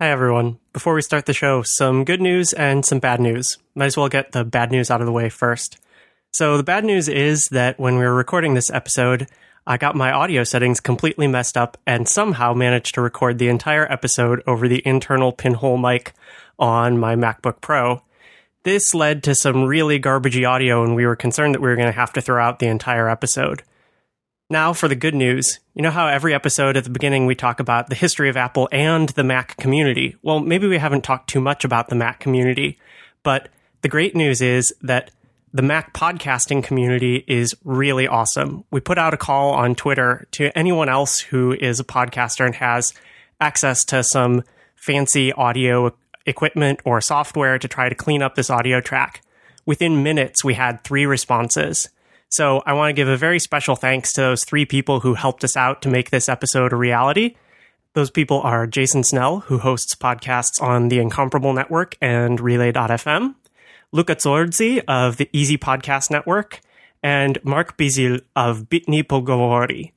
Hi, everyone. Before we start the show, some good news and some bad news. Might as well get the bad news out of the way first. So, the bad news is that when we were recording this episode, I got my audio settings completely messed up and somehow managed to record the entire episode over the internal pinhole mic on my MacBook Pro. This led to some really garbagey audio, and we were concerned that we were going to have to throw out the entire episode. Now for the good news. You know how every episode at the beginning we talk about the history of Apple and the Mac community? Well, maybe we haven't talked too much about the Mac community, but the great news is that the Mac podcasting community is really awesome. We put out a call on Twitter to anyone else who is a podcaster and has access to some fancy audio equipment or software to try to clean up this audio track. Within minutes, we had three responses. So I want to give a very special thanks to those three people who helped us out to make this episode a reality. Those people are Jason Snell, who hosts podcasts on the Incomparable Network and Relay.fm, Luca Zorzi of the Easy Podcast Network, and Mark Bizil of Bitni Pogovori.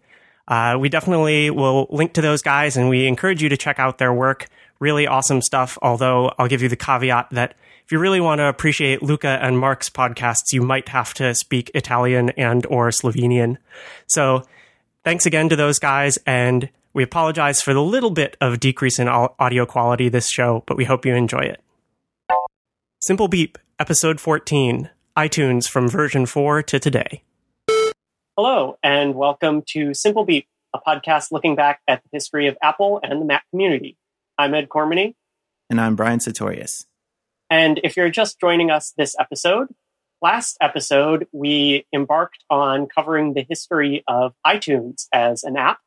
Uh, we definitely will link to those guys and we encourage you to check out their work. Really awesome stuff, although I'll give you the caveat that if you really want to appreciate Luca and Mark's podcasts, you might have to speak Italian and or Slovenian. So thanks again to those guys, and we apologize for the little bit of decrease in audio quality this show, but we hope you enjoy it. Simple Beep, episode 14, iTunes from version 4 to today. Hello, and welcome to Simple Beep, a podcast looking back at the history of Apple and the Mac community. I'm Ed Cormany. And I'm Brian Satorius. And if you're just joining us this episode, last episode, we embarked on covering the history of iTunes as an app.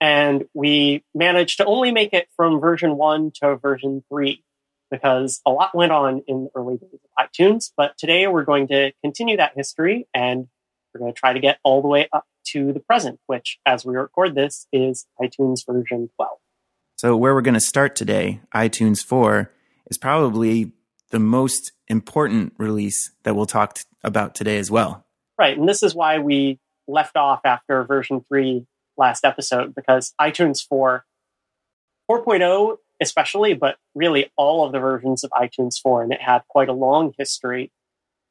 And we managed to only make it from version one to version three because a lot went on in the early days of iTunes. But today we're going to continue that history and we're going to try to get all the way up to the present, which, as we record this, is iTunes version 12. So, where we're going to start today, iTunes 4, is probably the most important release that we'll talk t- about today as well. Right. And this is why we left off after version 3 last episode, because iTunes 4, 4.0 especially, but really all of the versions of iTunes 4, and it had quite a long history,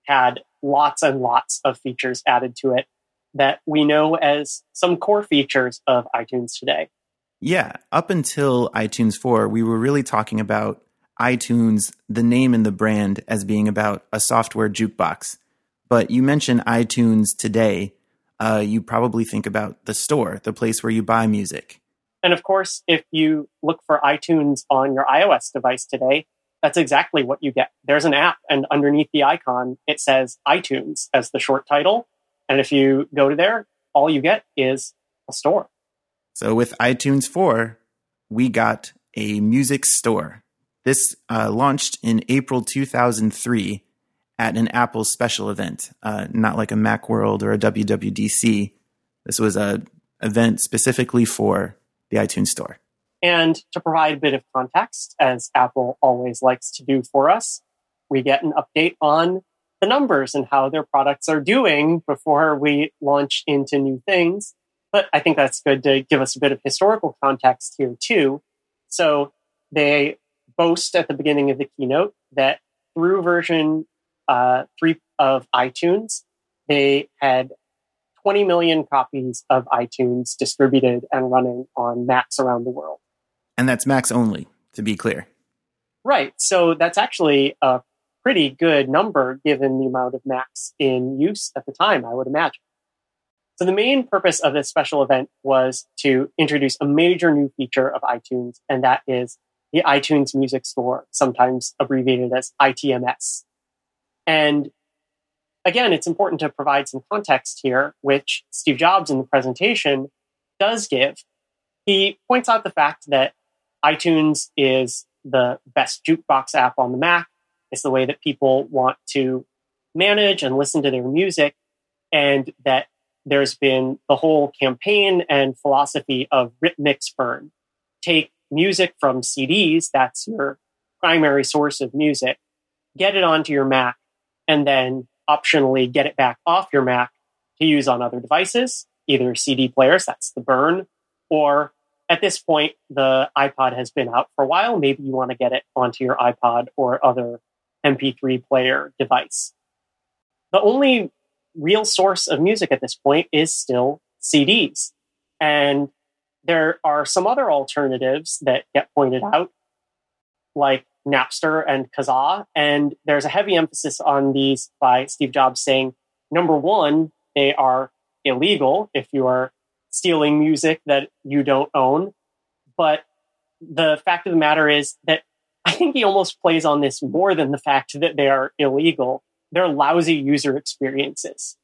had lots and lots of features added to it that we know as some core features of iTunes today. Yeah, up until iTunes 4, we were really talking about iTunes, the name and the brand, as being about a software jukebox. But you mention iTunes today. Uh, you probably think about the store, the place where you buy music. And of course, if you look for iTunes on your iOS device today, that's exactly what you get. There's an app, and underneath the icon, it says iTunes as the short title. And if you go to there, all you get is a store. So with iTunes 4, we got a music store. This uh, launched in April 2003 at an Apple special event, uh, not like a Macworld or a WWDC. This was a event specifically for the iTunes Store. And to provide a bit of context, as Apple always likes to do for us, we get an update on the numbers and how their products are doing before we launch into new things. But I think that's good to give us a bit of historical context here, too. So they boast at the beginning of the keynote that through version uh, three of iTunes, they had 20 million copies of iTunes distributed and running on Macs around the world. And that's Macs only, to be clear. Right. So that's actually a pretty good number given the amount of Macs in use at the time, I would imagine. So the main purpose of this special event was to introduce a major new feature of iTunes, and that is the iTunes Music Store, sometimes abbreviated as ITMS. And again, it's important to provide some context here, which Steve Jobs in the presentation does give. He points out the fact that iTunes is the best jukebox app on the Mac. It's the way that people want to manage and listen to their music, and that there's been the whole campaign and philosophy of mix burn. Take music from CDs, that's your primary source of music, get it onto your Mac, and then optionally get it back off your Mac to use on other devices, either CD players, that's the burn, or at this point, the iPod has been out for a while. Maybe you want to get it onto your iPod or other MP3 player device. The only real source of music at this point is still CDs. And there are some other alternatives that get pointed out, like Napster and Kazaa. And there's a heavy emphasis on these by Steve Jobs saying, number one, they are illegal if you are stealing music that you don't own. But the fact of the matter is that I think he almost plays on this more than the fact that they are illegal. They're lousy user experiences.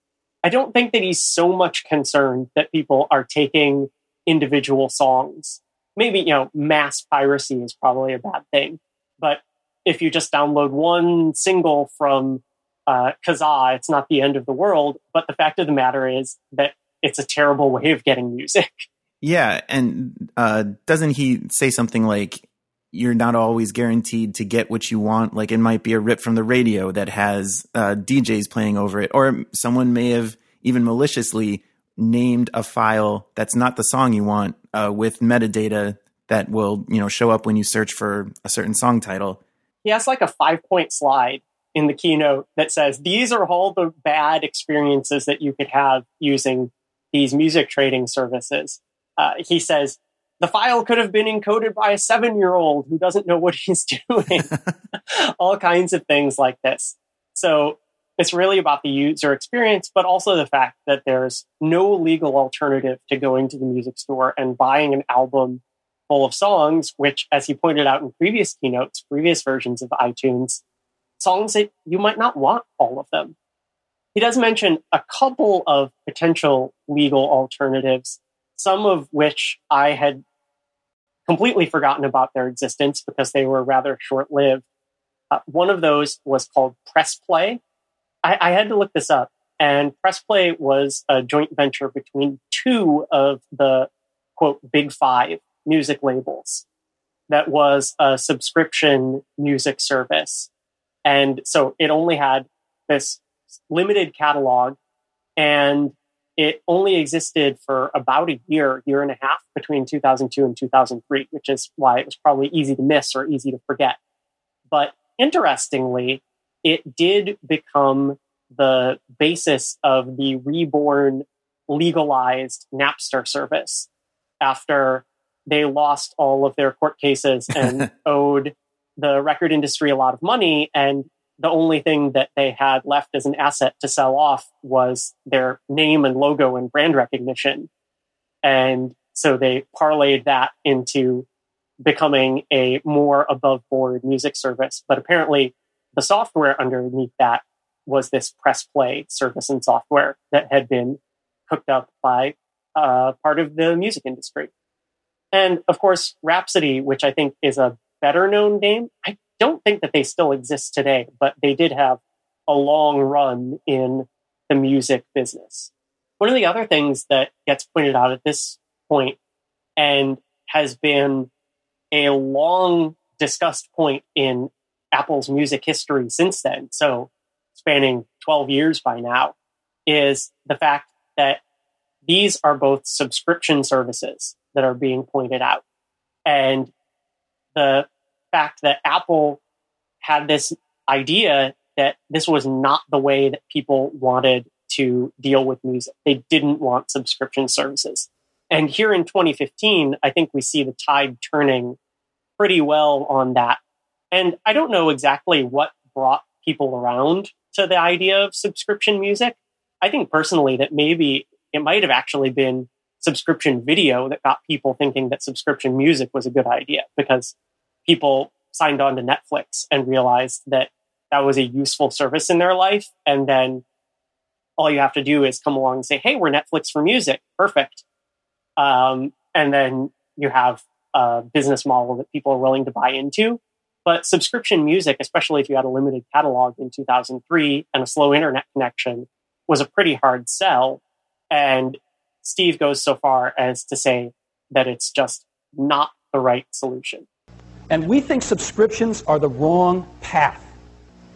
I don't think that he's so much concerned that people are taking individual songs. Maybe, you know, mass piracy is probably a bad thing. But if you just download one single from uh, Kazaa, it's not the end of the world. But the fact of the matter is that it's a terrible way of getting music. Yeah. And uh, doesn't he say something like, you're not always guaranteed to get what you want. Like it might be a rip from the radio that has uh, DJs playing over it, or someone may have even maliciously named a file that's not the song you want uh, with metadata that will you know show up when you search for a certain song title. He has like a five point slide in the keynote that says these are all the bad experiences that you could have using these music trading services. Uh, he says the file could have been encoded by a seven year old who doesn't know what he's doing. all kinds of things like this. So it's really about the user experience, but also the fact that there's no legal alternative to going to the music store and buying an album full of songs, which, as he pointed out in previous keynotes, previous versions of iTunes, songs that you might not want all of them. He does mention a couple of potential legal alternatives, some of which I had completely forgotten about their existence because they were rather short lived. Uh, one of those was called Press Play, I, I had to look this up. And Press Play was a joint venture between two of the quote big five music labels that was a subscription music service. And so it only had this limited catalog and it only existed for about a year, year and a half between 2002 and 2003, which is why it was probably easy to miss or easy to forget. But interestingly, it did become the basis of the reborn legalized Napster service after they lost all of their court cases and owed the record industry a lot of money. And the only thing that they had left as an asset to sell off was their name and logo and brand recognition. And so they parlayed that into becoming a more above board music service. But apparently, the software underneath that was this press play service and software that had been hooked up by uh, part of the music industry. And of course, Rhapsody, which I think is a better known name, I don't think that they still exist today, but they did have a long run in the music business. One of the other things that gets pointed out at this point and has been a long discussed point in Apple's music history since then. So, spanning 12 years by now, is the fact that these are both subscription services that are being pointed out. And the fact that Apple had this idea that this was not the way that people wanted to deal with music. They didn't want subscription services. And here in 2015, I think we see the tide turning pretty well on that and I don't know exactly what brought people around to the idea of subscription music. I think personally that maybe it might have actually been subscription video that got people thinking that subscription music was a good idea because people signed on to Netflix and realized that that was a useful service in their life. And then all you have to do is come along and say, Hey, we're Netflix for music. Perfect. Um, and then you have a business model that people are willing to buy into. But subscription music, especially if you had a limited catalog in 2003 and a slow internet connection, was a pretty hard sell. And Steve goes so far as to say that it's just not the right solution. And we think subscriptions are the wrong path.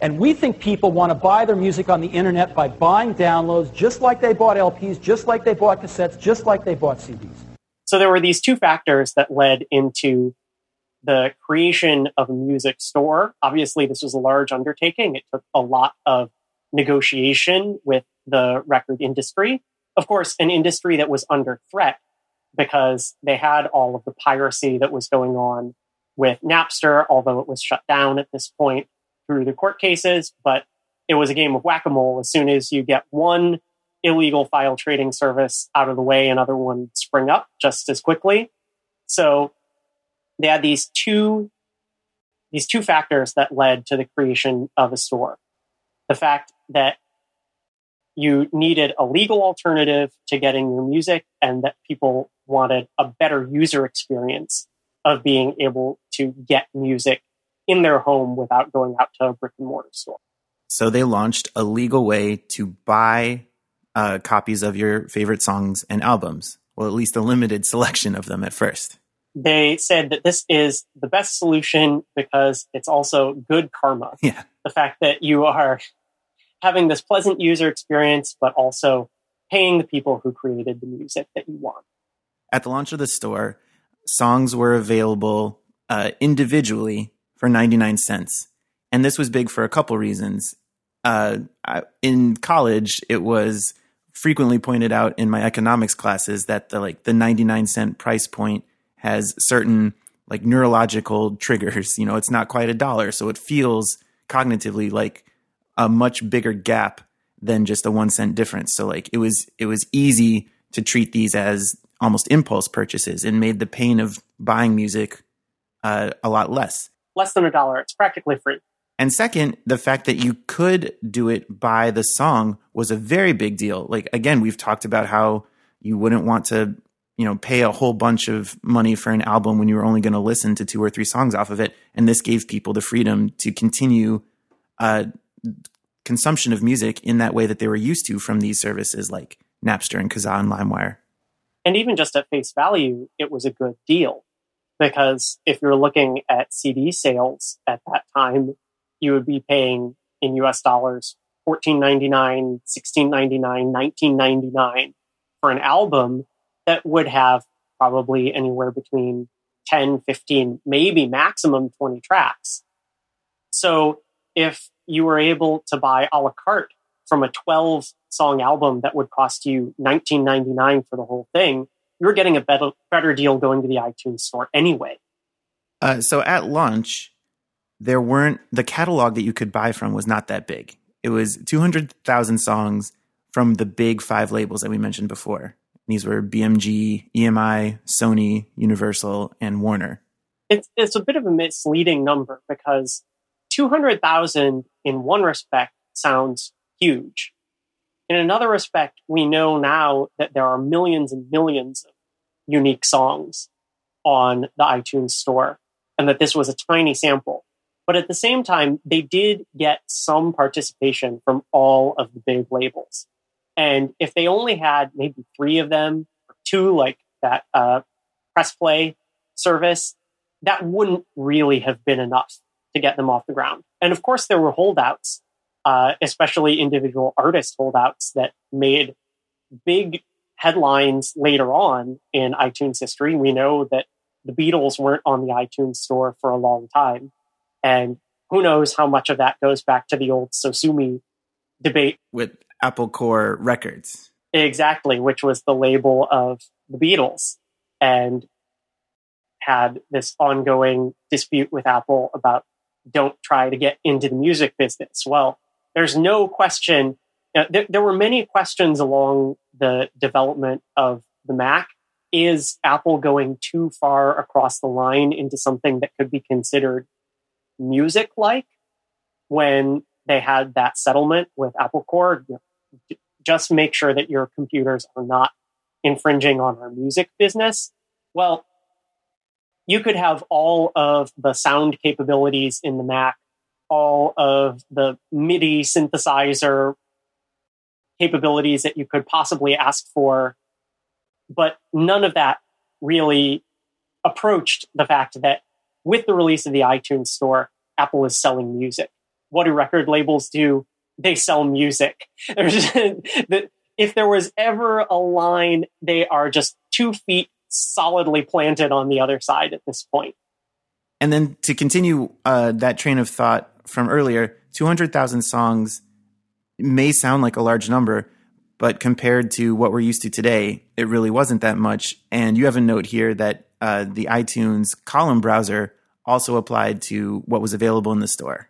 And we think people want to buy their music on the internet by buying downloads just like they bought LPs, just like they bought cassettes, just like they bought CDs. So there were these two factors that led into the creation of a music store. Obviously, this was a large undertaking. It took a lot of negotiation with the record industry. Of course, an industry that was under threat because they had all of the piracy that was going on with Napster, although it was shut down at this point through the court cases. But it was a game of whack a mole. As soon as you get one illegal file trading service out of the way, another one spring up just as quickly. So they had these two these two factors that led to the creation of a store. The fact that you needed a legal alternative to getting your music and that people wanted a better user experience of being able to get music in their home without going out to a brick and mortar store. So they launched a legal way to buy uh, copies of your favorite songs and albums. Well, at least a limited selection of them at first. They said that this is the best solution because it's also good karma. Yeah. The fact that you are having this pleasant user experience, but also paying the people who created the music that you want. At the launch of the store, songs were available uh, individually for 99 cents. And this was big for a couple reasons. Uh, in college, it was frequently pointed out in my economics classes that the like the 99 cent price point has certain like neurological triggers. You know, it's not quite a dollar, so it feels cognitively like a much bigger gap than just a one cent difference. So like it was it was easy to treat these as almost impulse purchases and made the pain of buying music uh, a lot less. Less than a dollar. It's practically free. And second, the fact that you could do it by the song was a very big deal. Like again, we've talked about how you wouldn't want to, you know, pay a whole bunch of money for an album when you were only going to listen to two or three songs off of it. And this gave people the freedom to continue uh, consumption of music in that way that they were used to from these services like Napster and Kazaa and LimeWire. And even just at face value, it was a good deal because if you're looking at CD sales at that time, you would be paying in US dollars $14.99, $16.99, $19.99 for an album that would have probably anywhere between 10, 15, maybe maximum 20 tracks. So if you were able to buy a la carte from a 12 song album that would cost you 19.99 for the whole thing, you're getting a better, better deal going to the iTunes store anyway. Uh, so at launch, there weren't the catalog that you could buy from was not that big. It was 200,000 songs from the big five labels that we mentioned before. These were BMG, EMI, Sony, Universal, and Warner. It's, it's a bit of a misleading number because 200,000 in one respect sounds huge. In another respect, we know now that there are millions and millions of unique songs on the iTunes store and that this was a tiny sample. But at the same time, they did get some participation from all of the big labels. And if they only had maybe three of them, or two like that uh, press play service, that wouldn't really have been enough to get them off the ground. And of course, there were holdouts, uh, especially individual artist holdouts that made big headlines later on in iTunes history. We know that the Beatles weren't on the iTunes store for a long time. And who knows how much of that goes back to the old Sosumi debate with Apple Corps Records. Exactly, which was the label of the Beatles and had this ongoing dispute with Apple about don't try to get into the music business. Well, there's no question. Uh, there, there were many questions along the development of the Mac. Is Apple going too far across the line into something that could be considered music like when they had that settlement with Apple Corps? Just make sure that your computers are not infringing on our music business. Well, you could have all of the sound capabilities in the Mac, all of the MIDI synthesizer capabilities that you could possibly ask for, but none of that really approached the fact that with the release of the iTunes store, Apple is selling music. What do record labels do? They sell music. if there was ever a line, they are just two feet solidly planted on the other side at this point. And then to continue uh, that train of thought from earlier, 200,000 songs may sound like a large number, but compared to what we're used to today, it really wasn't that much. And you have a note here that uh, the iTunes column browser also applied to what was available in the store.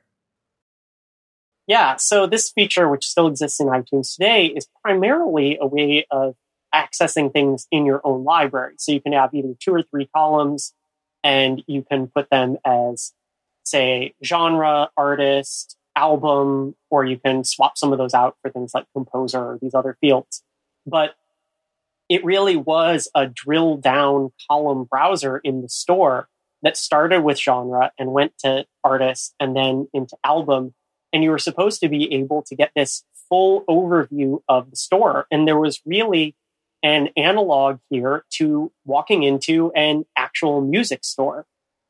Yeah, so this feature, which still exists in iTunes today, is primarily a way of accessing things in your own library. So you can have either two or three columns and you can put them as, say, genre, artist, album, or you can swap some of those out for things like composer or these other fields. But it really was a drill down column browser in the store that started with genre and went to artist and then into album. And you were supposed to be able to get this full overview of the store. And there was really an analog here to walking into an actual music store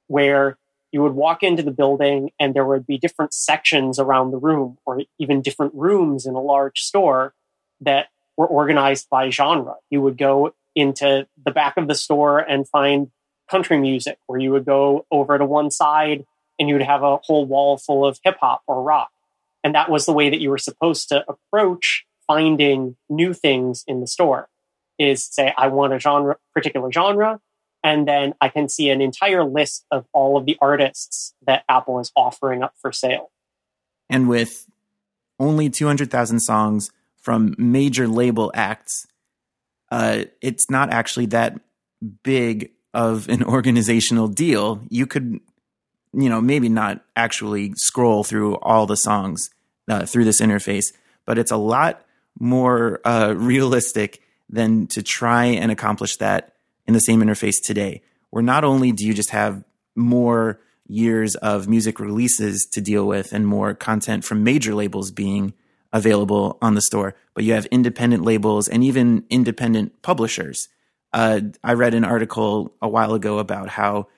where you would walk into the building and there would be different sections around the room or even different rooms in a large store that were organized by genre. You would go into the back of the store and find country music, or you would go over to one side and you would have a whole wall full of hip hop or rock. And that was the way that you were supposed to approach finding new things in the store is say, I want a genre, particular genre, and then I can see an entire list of all of the artists that Apple is offering up for sale. And with only 200,000 songs from major label acts, uh, it's not actually that big of an organizational deal. You could, you know, maybe not actually scroll through all the songs uh, through this interface, but it's a lot more uh, realistic than to try and accomplish that in the same interface today, where not only do you just have more years of music releases to deal with and more content from major labels being available on the store, but you have independent labels and even independent publishers. Uh, I read an article a while ago about how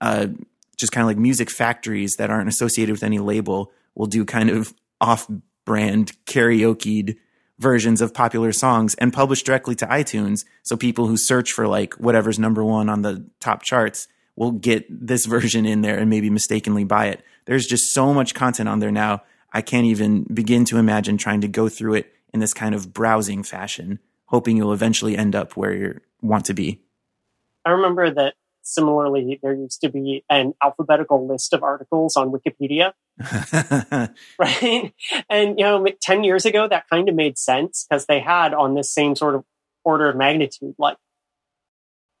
uh, just kind of like music factories that aren't associated with any label will do kind of off brand karaoke versions of popular songs and publish directly to iTunes. So people who search for like whatever's number one on the top charts will get this version in there and maybe mistakenly buy it. There's just so much content on there now. I can't even begin to imagine trying to go through it in this kind of browsing fashion, hoping you'll eventually end up where you want to be. I remember that similarly, there used to be an alphabetical list of articles on Wikipedia. right. And, you know, 10 years ago, that kind of made sense because they had on this same sort of order of magnitude, like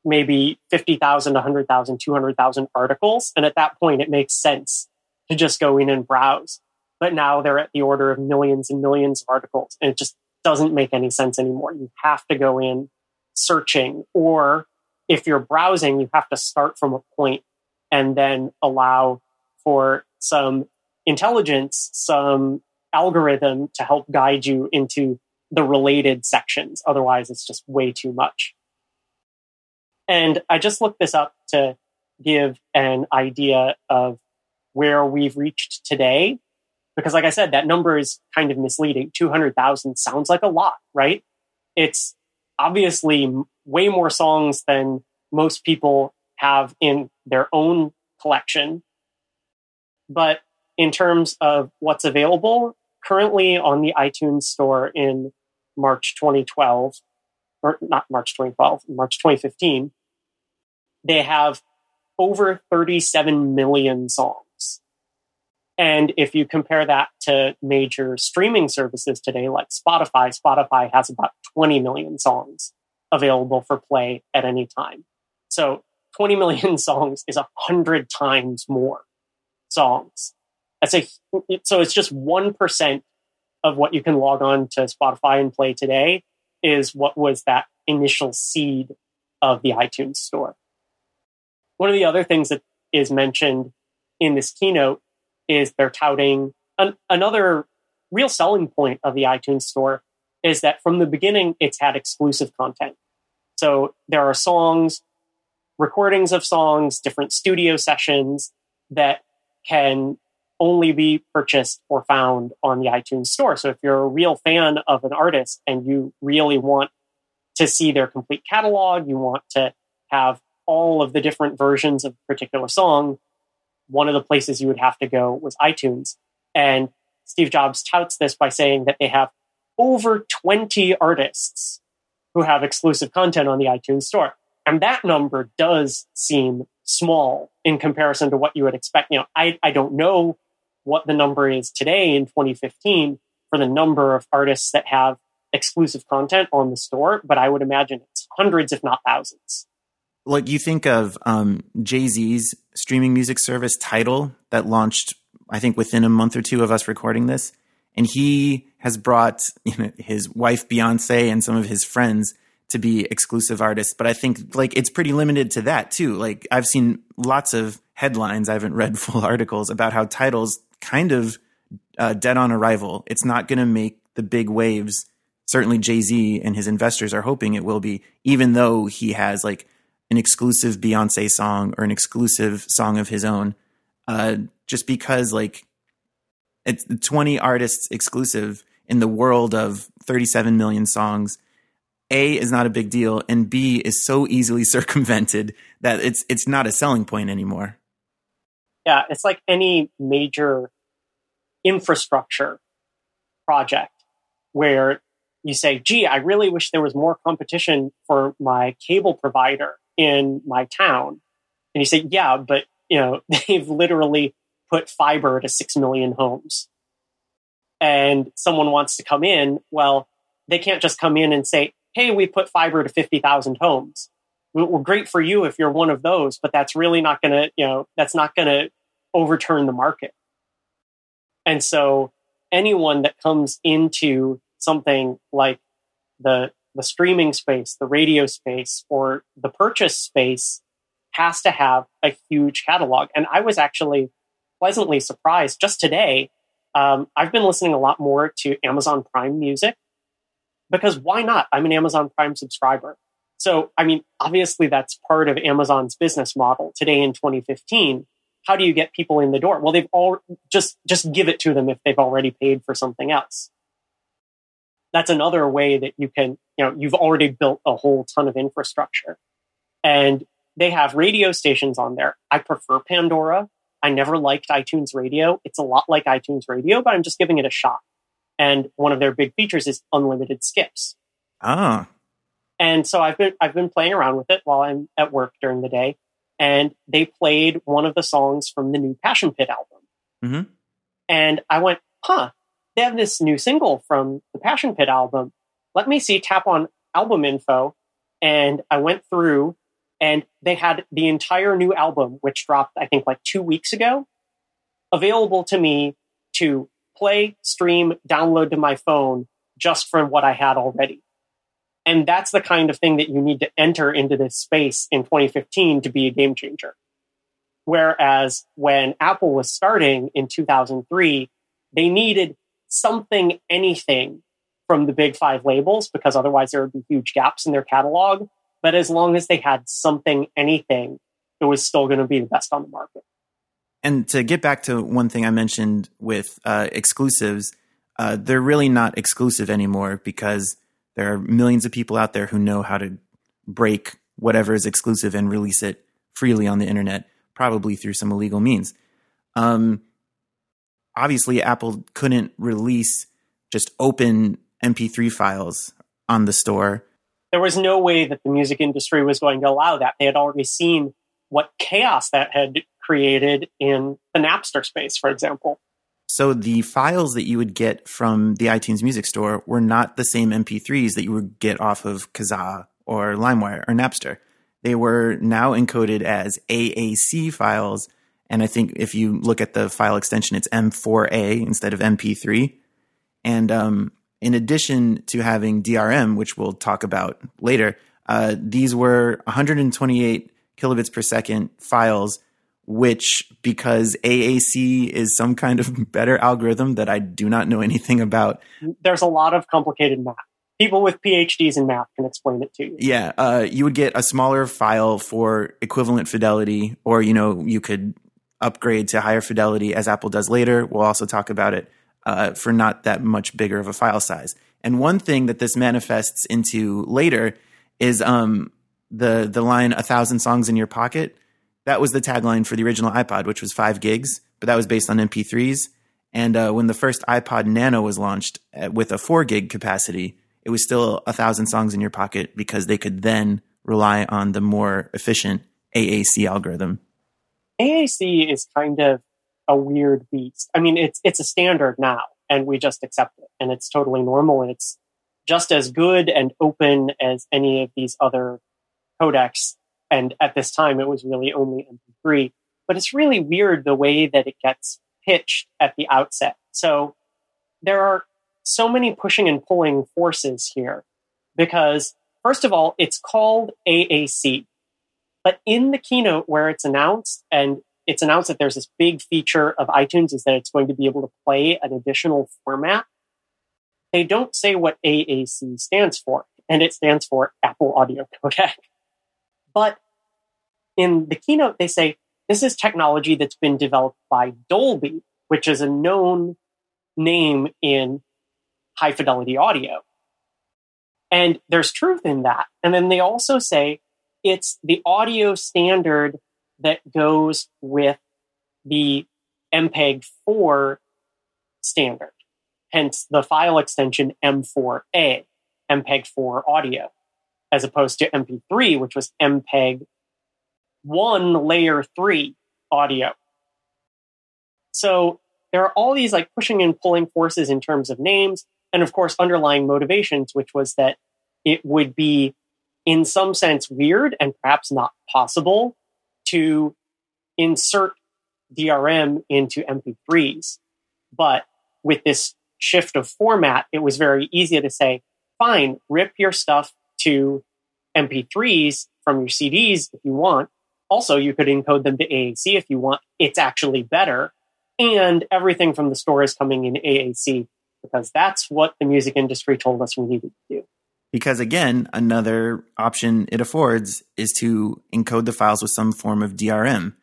maybe 50,000, 100,000, 200,000 articles. And at that point, it makes sense to just go in and browse. But now they're at the order of millions and millions of articles. And it just doesn't make any sense anymore. You have to go in searching or if you're browsing, you have to start from a point and then allow for some intelligence, some algorithm to help guide you into the related sections. Otherwise, it's just way too much. And I just looked this up to give an idea of where we've reached today. Because, like I said, that number is kind of misleading. 200,000 sounds like a lot, right? It's obviously way more songs than most people have in their own collection. But in terms of what's available currently on the iTunes store in March 2012, or not March 2012, March 2015, they have over 37 million songs. And if you compare that to major streaming services today, like Spotify, Spotify has about 20 million songs available for play at any time. So 20 million songs is a hundred times more songs. That's a, so it's just 1% of what you can log on to Spotify and play today is what was that initial seed of the iTunes store. One of the other things that is mentioned in this keynote is they're touting an, another real selling point of the iTunes store is that from the beginning, it's had exclusive content. So there are songs, recordings of songs, different studio sessions that can only be purchased or found on the iTunes store. So if you're a real fan of an artist and you really want to see their complete catalog, you want to have all of the different versions of a particular song, one of the places you would have to go was iTunes. And Steve Jobs touts this by saying that they have over 20 artists who have exclusive content on the iTunes store. And that number does seem small in comparison to what you would expect. You know, I, I don't know what the number is today in 2015 for the number of artists that have exclusive content on the store, but I would imagine it's hundreds, if not thousands. Like you think of um, Jay Z's streaming music service Tidal that launched, I think, within a month or two of us recording this, and he has brought you know, his wife Beyonce and some of his friends to be exclusive artists. But I think like it's pretty limited to that too. Like I've seen lots of headlines. I haven't read full articles about how Tidal's kind of uh, dead on arrival. It's not going to make the big waves. Certainly, Jay Z and his investors are hoping it will be, even though he has like an exclusive Beyonce song or an exclusive song of his own. Uh, just because like it's 20 artists exclusive in the world of 37 million songs. A is not a big deal, and B is so easily circumvented that it's it's not a selling point anymore. Yeah, it's like any major infrastructure project where you say, gee, I really wish there was more competition for my cable provider in my town. And you say, yeah, but you know, they've literally put fiber to 6 million homes. And someone wants to come in, well, they can't just come in and say, hey, we put fiber to 50,000 homes. Well, great for you if you're one of those, but that's really not going to, you know, that's not going to overturn the market. And so anyone that comes into something like the the streaming space, the radio space, or the purchase space has to have a huge catalog. And I was actually pleasantly surprised just today. Um, I've been listening a lot more to Amazon Prime Music because why not? I'm an Amazon Prime subscriber. So, I mean, obviously that's part of Amazon's business model today in 2015 how do you get people in the door? Well, they've all just just give it to them if they've already paid for something else. That's another way that you can, you know, you've already built a whole ton of infrastructure. And they have radio stations on there. I prefer Pandora. I never liked iTunes Radio. It's a lot like iTunes Radio, but I'm just giving it a shot. And one of their big features is unlimited skips. Ah. And so I've been I've been playing around with it while I'm at work during the day and they played one of the songs from the new Passion Pit album. Mm-hmm. And I went, huh, they have this new single from the Passion Pit album. Let me see, tap on album info. And I went through and they had the entire new album, which dropped, I think, like two weeks ago, available to me to play, stream, download to my phone just from what I had already. And that's the kind of thing that you need to enter into this space in 2015 to be a game changer. Whereas when Apple was starting in 2003, they needed something, anything from the big five labels because otherwise there would be huge gaps in their catalog. But as long as they had something, anything, it was still going to be the best on the market. And to get back to one thing I mentioned with uh, exclusives, uh, they're really not exclusive anymore because there are millions of people out there who know how to break whatever is exclusive and release it freely on the internet, probably through some illegal means. Um, obviously, Apple couldn't release just open MP3 files on the store. There was no way that the music industry was going to allow that. They had already seen what chaos that had created in the Napster space, for example. So the files that you would get from the iTunes Music Store were not the same MP3s that you would get off of Kazaa or LimeWire or Napster. They were now encoded as AAC files, and I think if you look at the file extension, it's M4A instead of MP3. And um, in addition to having DRM, which we'll talk about later, uh, these were 128 kilobits per second files which because AAC is some kind of better algorithm that I do not know anything about. There's a lot of complicated math. People with PhDs in math can explain it to you. Yeah, uh, you would get a smaller file for equivalent fidelity, or you know, you could upgrade to higher fidelity as Apple does later. We'll also talk about it uh, for not that much bigger of a file size. And one thing that this manifests into later is um, the the line "a thousand songs in your pocket." That was the tagline for the original iPod, which was five gigs, but that was based on MP3s. And uh, when the first iPod Nano was launched uh, with a four gig capacity, it was still a thousand songs in your pocket because they could then rely on the more efficient AAC algorithm. AAC is kind of a weird beast. I mean, it's it's a standard now, and we just accept it, and it's totally normal, and it's just as good and open as any of these other codecs. And at this time, it was really only MP3. But it's really weird the way that it gets pitched at the outset. So there are so many pushing and pulling forces here because, first of all, it's called AAC. But in the keynote where it's announced, and it's announced that there's this big feature of iTunes is that it's going to be able to play an additional format. They don't say what AAC stands for, and it stands for Apple Audio Codec. But in the keynote, they say this is technology that's been developed by Dolby, which is a known name in high fidelity audio. And there's truth in that. And then they also say it's the audio standard that goes with the MPEG 4 standard, hence the file extension M4A, MPEG 4 audio, as opposed to MP3, which was MPEG 1 layer 3 audio. So there are all these like pushing and pulling forces in terms of names, and of course, underlying motivations, which was that it would be in some sense weird and perhaps not possible to insert DRM into MP3s. But with this shift of format, it was very easy to say, fine, rip your stuff to MP3s from your CDs if you want. Also, you could encode them to AAC if you want. It's actually better. And everything from the store is coming in AAC because that's what the music industry told us we needed to do. Because again, another option it affords is to encode the files with some form of DRM.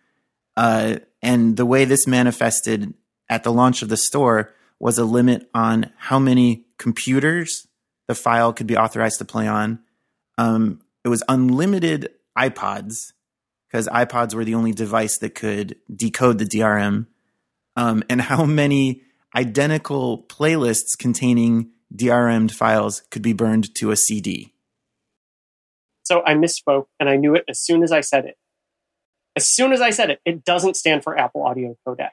Uh, and the way this manifested at the launch of the store was a limit on how many computers the file could be authorized to play on. Um, it was unlimited iPods because iPods were the only device that could decode the DRM. Um, and how many identical playlists containing DRM'd files could be burned to a CD. So I misspoke and I knew it as soon as I said it. As soon as I said it, it doesn't stand for Apple Audio Codec.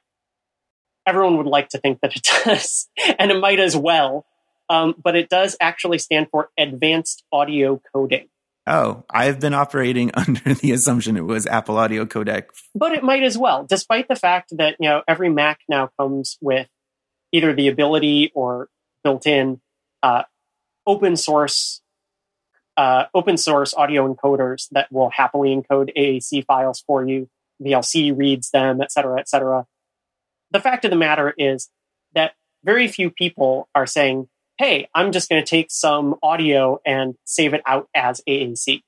Everyone would like to think that it does, and it might as well. Um, but it does actually stand for Advanced Audio Coding. Oh, I've been operating under the assumption it was Apple Audio Codec. But it might as well, despite the fact that you know every Mac now comes with either the ability or built in uh, open source uh, open source audio encoders that will happily encode AAC files for you. VLC reads them, et cetera, et cetera. The fact of the matter is that very few people are saying, hey, I'm just going to take some audio and save it out as AAC.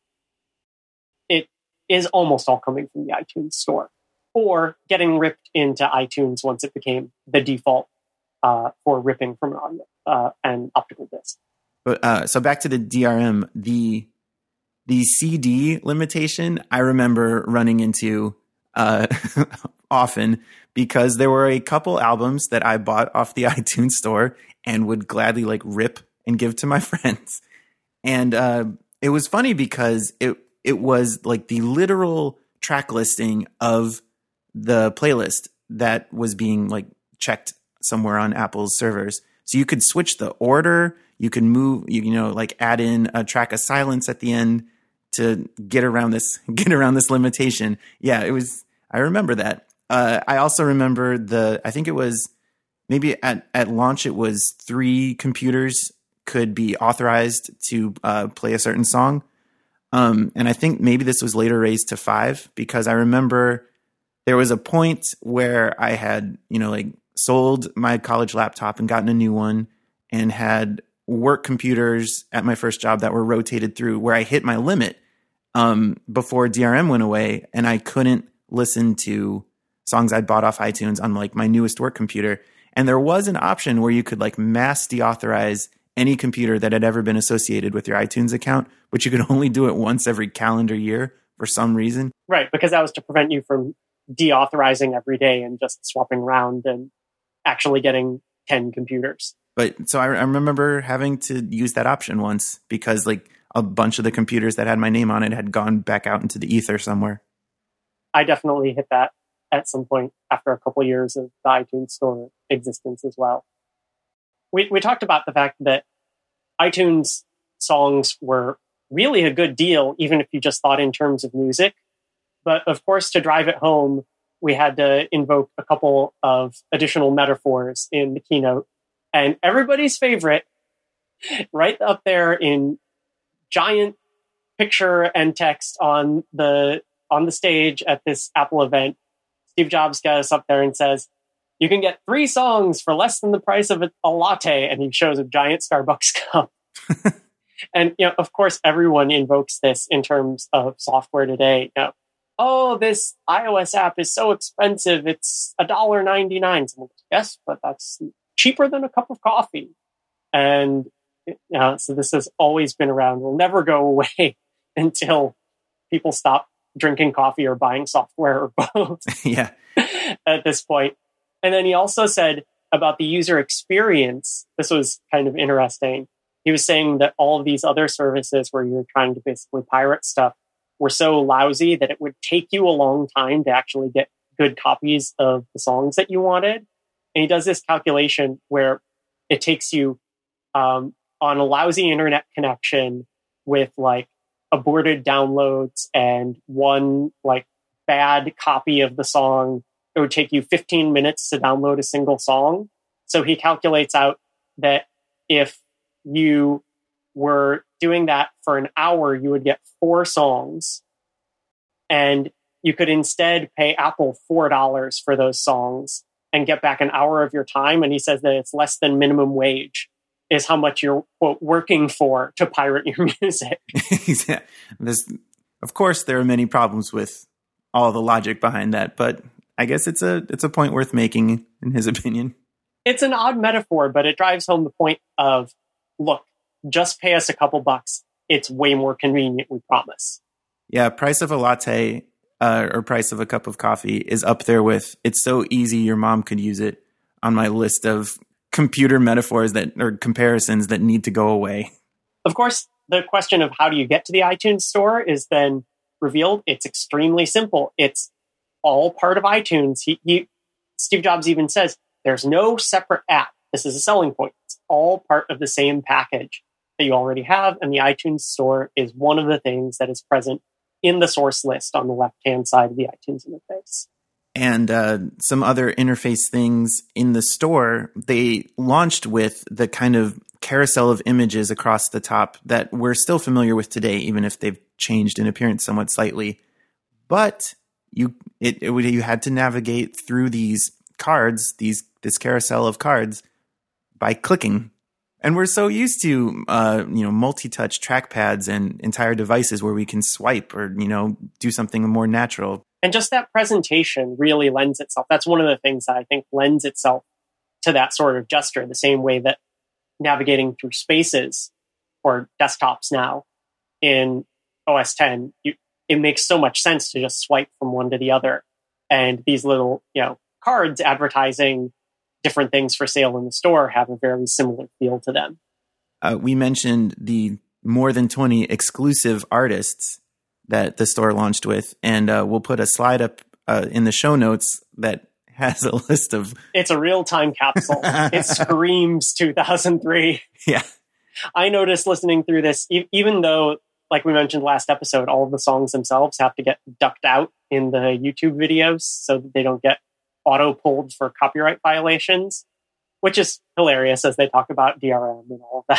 It is almost all coming from the iTunes store or getting ripped into iTunes once it became the default uh, for ripping from an audio uh, and optical disc. But uh, so back to the DRM, the the CD limitation I remember running into uh, often because there were a couple albums that I bought off the iTunes store and would gladly like rip and give to my friends. And uh, it was funny because it it was like the literal track listing of the playlist that was being like checked somewhere on Apple's servers. So you could switch the order. You can move, you, you know, like add in a track of silence at the end to get around this, get around this limitation. Yeah, it was, I remember that. Uh, I also remember the, I think it was maybe at, at launch, it was three computers could be authorized to uh, play a certain song. Um, and I think maybe this was later raised to five because I remember there was a point where I had, you know, like sold my college laptop and gotten a new one and had work computers at my first job that were rotated through where I hit my limit um, before DRM went away and I couldn't listen to songs I'd bought off iTunes on like my newest work computer. And there was an option where you could like mass deauthorize any computer that had ever been associated with your iTunes account, but you could only do it once every calendar year for some reason. Right, because that was to prevent you from deauthorizing every day and just swapping around and actually getting 10 computers. But so I, I remember having to use that option once because like a bunch of the computers that had my name on it had gone back out into the ether somewhere. I definitely hit that at some point after a couple years of the iTunes Store existence as well. We we talked about the fact that iTunes songs were really a good deal, even if you just thought in terms of music. But of course, to drive it home, we had to invoke a couple of additional metaphors in the keynote. And everybody's favorite, right up there in giant picture and text on the on the stage at this Apple event, Steve Jobs gets up there and says, "You can get three songs for less than the price of a, a latte," and he shows a giant Starbucks cup. and you know, of course, everyone invokes this in terms of software today. You know, oh, this iOS app is so expensive; it's a dollar ninety nine. Yes, but that's cheaper than a cup of coffee. And uh, so this has always been around. Will never go away until people stop drinking coffee or buying software or both. yeah. At this point. And then he also said about the user experience. This was kind of interesting. He was saying that all of these other services where you're trying to basically pirate stuff were so lousy that it would take you a long time to actually get good copies of the songs that you wanted. And he does this calculation where it takes you um, on a lousy internet connection with like aborted downloads and one like bad copy of the song, it would take you 15 minutes to download a single song. So he calculates out that if you were doing that for an hour, you would get four songs. And you could instead pay Apple $4 for those songs and get back an hour of your time. And he says that it's less than minimum wage is how much you're quote working for to pirate your music. This, of course, there are many problems with all the logic behind that, but I guess it's a it's a point worth making in his opinion. It's an odd metaphor, but it drives home the point of look, just pay us a couple bucks. It's way more convenient, we promise. Yeah, price of a latte uh, or price of a cup of coffee is up there with it's so easy your mom could use it on my list of computer metaphors that or comparisons that need to go away. Of course, the question of how do you get to the iTunes store is then revealed. It's extremely simple. It's all part of iTunes. He, he, Steve Jobs even says there's no separate app. This is a selling point. It's all part of the same package that you already have, and the iTunes store is one of the things that is present in the source list on the left hand side of the iTunes interface and uh, some other interface things in the store, they launched with the kind of carousel of images across the top that we're still familiar with today, even if they've changed in appearance somewhat slightly. But you it, it you had to navigate through these cards, these this carousel of cards, by clicking. And we're so used to uh, you know multi-touch trackpads and entire devices where we can swipe or you know do something more natural and just that presentation really lends itself. That's one of the things that I think lends itself to that sort of gesture, the same way that navigating through spaces or desktops now in OS 10, you, it makes so much sense to just swipe from one to the other. And these little, you know, cards advertising different things for sale in the store have a very similar feel to them. Uh, we mentioned the more than 20 exclusive artists that the store launched with, and uh, we'll put a slide up uh, in the show notes that has a list of. It's a real time capsule. it screams 2003. Yeah, I noticed listening through this, e- even though, like we mentioned last episode, all of the songs themselves have to get ducked out in the YouTube videos so that they don't get auto pulled for copyright violations, which is hilarious as they talk about DRM and all of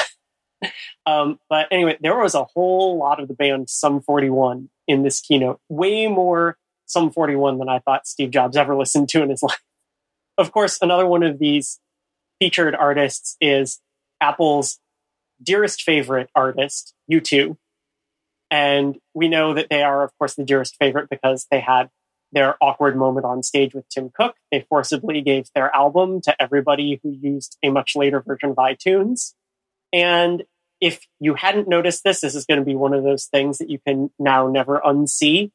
that. um, but anyway, there was a whole lot of the band Sum 41 in this keynote, way more Sum 41 than I thought Steve Jobs ever listened to in his life. Of course, another one of these featured artists is Apple's dearest favorite artist, U2. And we know that they are, of course, the dearest favorite because they had their awkward moment on stage with Tim Cook. They forcibly gave their album to everybody who used a much later version of iTunes And if you hadn't noticed this, this is going to be one of those things that you can now never unsee.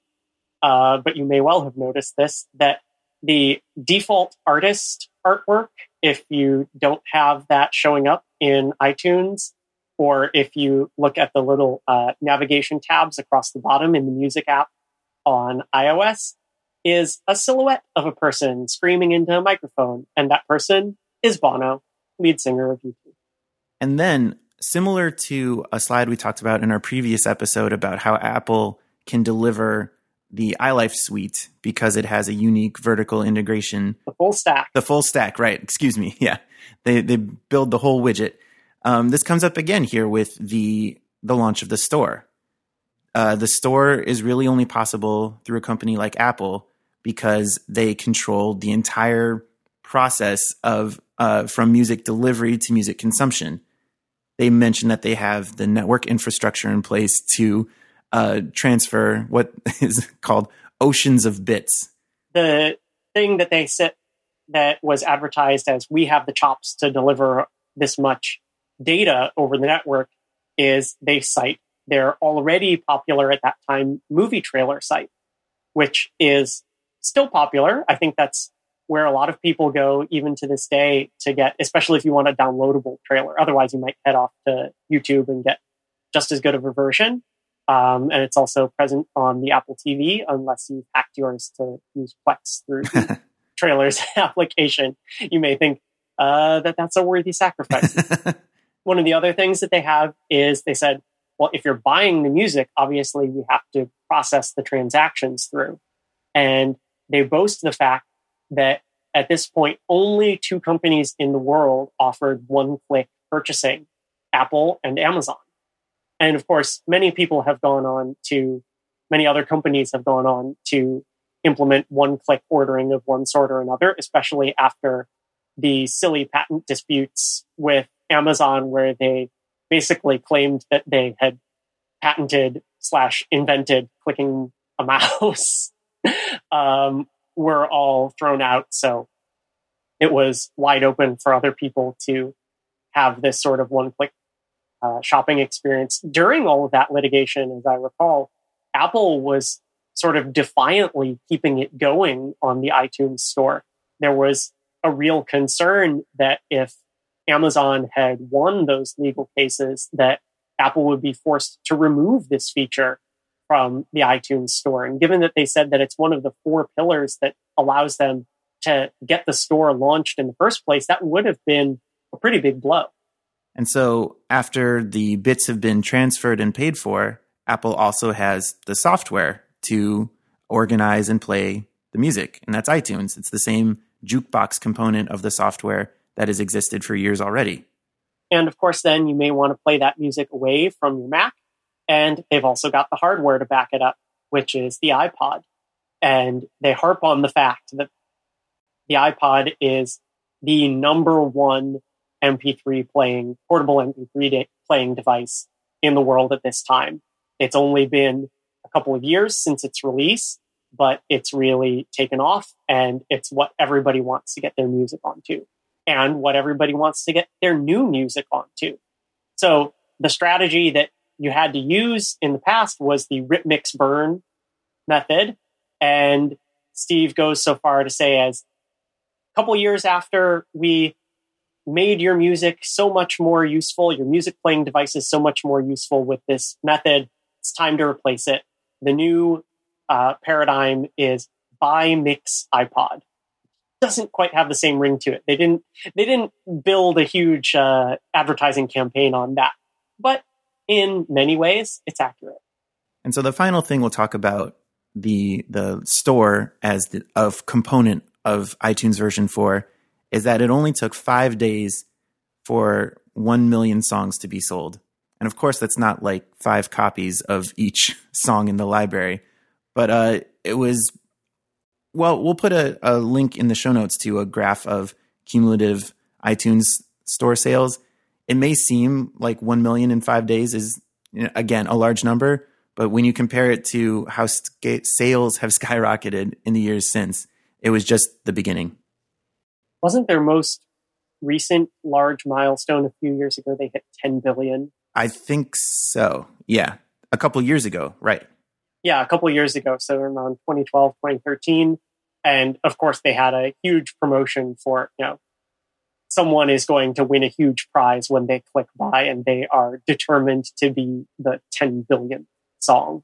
Uh, but you may well have noticed this that the default artist artwork, if you don't have that showing up in iTunes, or if you look at the little uh, navigation tabs across the bottom in the music app on iOS, is a silhouette of a person screaming into a microphone. And that person is Bono, lead singer of U2. And then, similar to a slide we talked about in our previous episode about how Apple can deliver the iLife suite because it has a unique vertical integration. The full stack. The full stack, right. Excuse me. Yeah. They, they build the whole widget. Um, this comes up again here with the, the launch of the store. Uh, the store is really only possible through a company like Apple because they control the entire process of uh, from music delivery to music consumption. They mentioned that they have the network infrastructure in place to uh, transfer what is called oceans of bits. The thing that they said that was advertised as we have the chops to deliver this much data over the network is they cite their already popular at that time movie trailer site, which is still popular. I think that's where a lot of people go even to this day to get, especially if you want a downloadable trailer. Otherwise, you might head off to YouTube and get just as good of a version. Um, and it's also present on the Apple TV, unless you hacked yours to use Plex through the trailers application. You may think uh, that that's a worthy sacrifice. One of the other things that they have is they said, well, if you're buying the music, obviously we have to process the transactions through. And they boast the fact that at this point, only two companies in the world offered one click purchasing Apple and Amazon. And of course, many people have gone on to, many other companies have gone on to implement one click ordering of one sort or another, especially after the silly patent disputes with Amazon, where they basically claimed that they had patented slash invented clicking a mouse, um, were all thrown out. So it was wide open for other people to have this sort of one click uh, shopping experience. During all of that litigation, as I recall, Apple was sort of defiantly keeping it going on the iTunes store. There was a real concern that if Amazon had won those legal cases, that Apple would be forced to remove this feature from the iTunes store. And given that they said that it's one of the four pillars that allows them to get the store launched in the first place, that would have been a pretty big blow. And so after the bits have been transferred and paid for, Apple also has the software to organize and play the music, and that's iTunes. It's the same jukebox component of the software that has existed for years already. And of course, then you may want to play that music away from your Mac. And they've also got the hardware to back it up, which is the iPod. And they harp on the fact that the iPod is the number one MP3 playing, portable MP3 de- playing device in the world at this time. It's only been a couple of years since its release, but it's really taken off and it's what everybody wants to get their music onto and what everybody wants to get their new music onto. So the strategy that you had to use in the past was the rip mix burn method. And Steve goes so far to say as a couple years after we made your music so much more useful, your music playing devices so much more useful with this method. It's time to replace it. The new uh, paradigm is buy mix iPod. Doesn't quite have the same ring to it. They didn't. They didn't build a huge uh, advertising campaign on that, but in many ways, it's accurate. And so the final thing we'll talk about the the store as the of component of iTunes version four is that it only took five days for 1 million songs to be sold. And of course, that's not like five copies of each song in the library, but uh, it was, well, we'll put a, a link in the show notes to a graph of cumulative iTunes store sales. It may seem like 1 million in five days is, you know, again, a large number, but when you compare it to how sales have skyrocketed in the years since, it was just the beginning wasn't their most recent large milestone a few years ago? They hit 10 billion. I think so. Yeah. A couple years ago, right. Yeah, a couple years ago. So around 2012, 2013. And of course, they had a huge promotion for, you know, someone is going to win a huge prize when they click buy and they are determined to be the 10 billion song.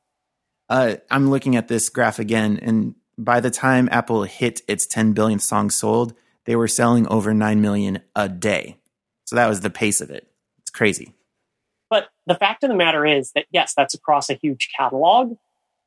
Uh, I'm looking at this graph again, and by the time Apple hit its 10 billion songs sold, they were selling over 9 million a day. So that was the pace of it. It's crazy. But the fact of the matter is that, yes, that's across a huge catalog.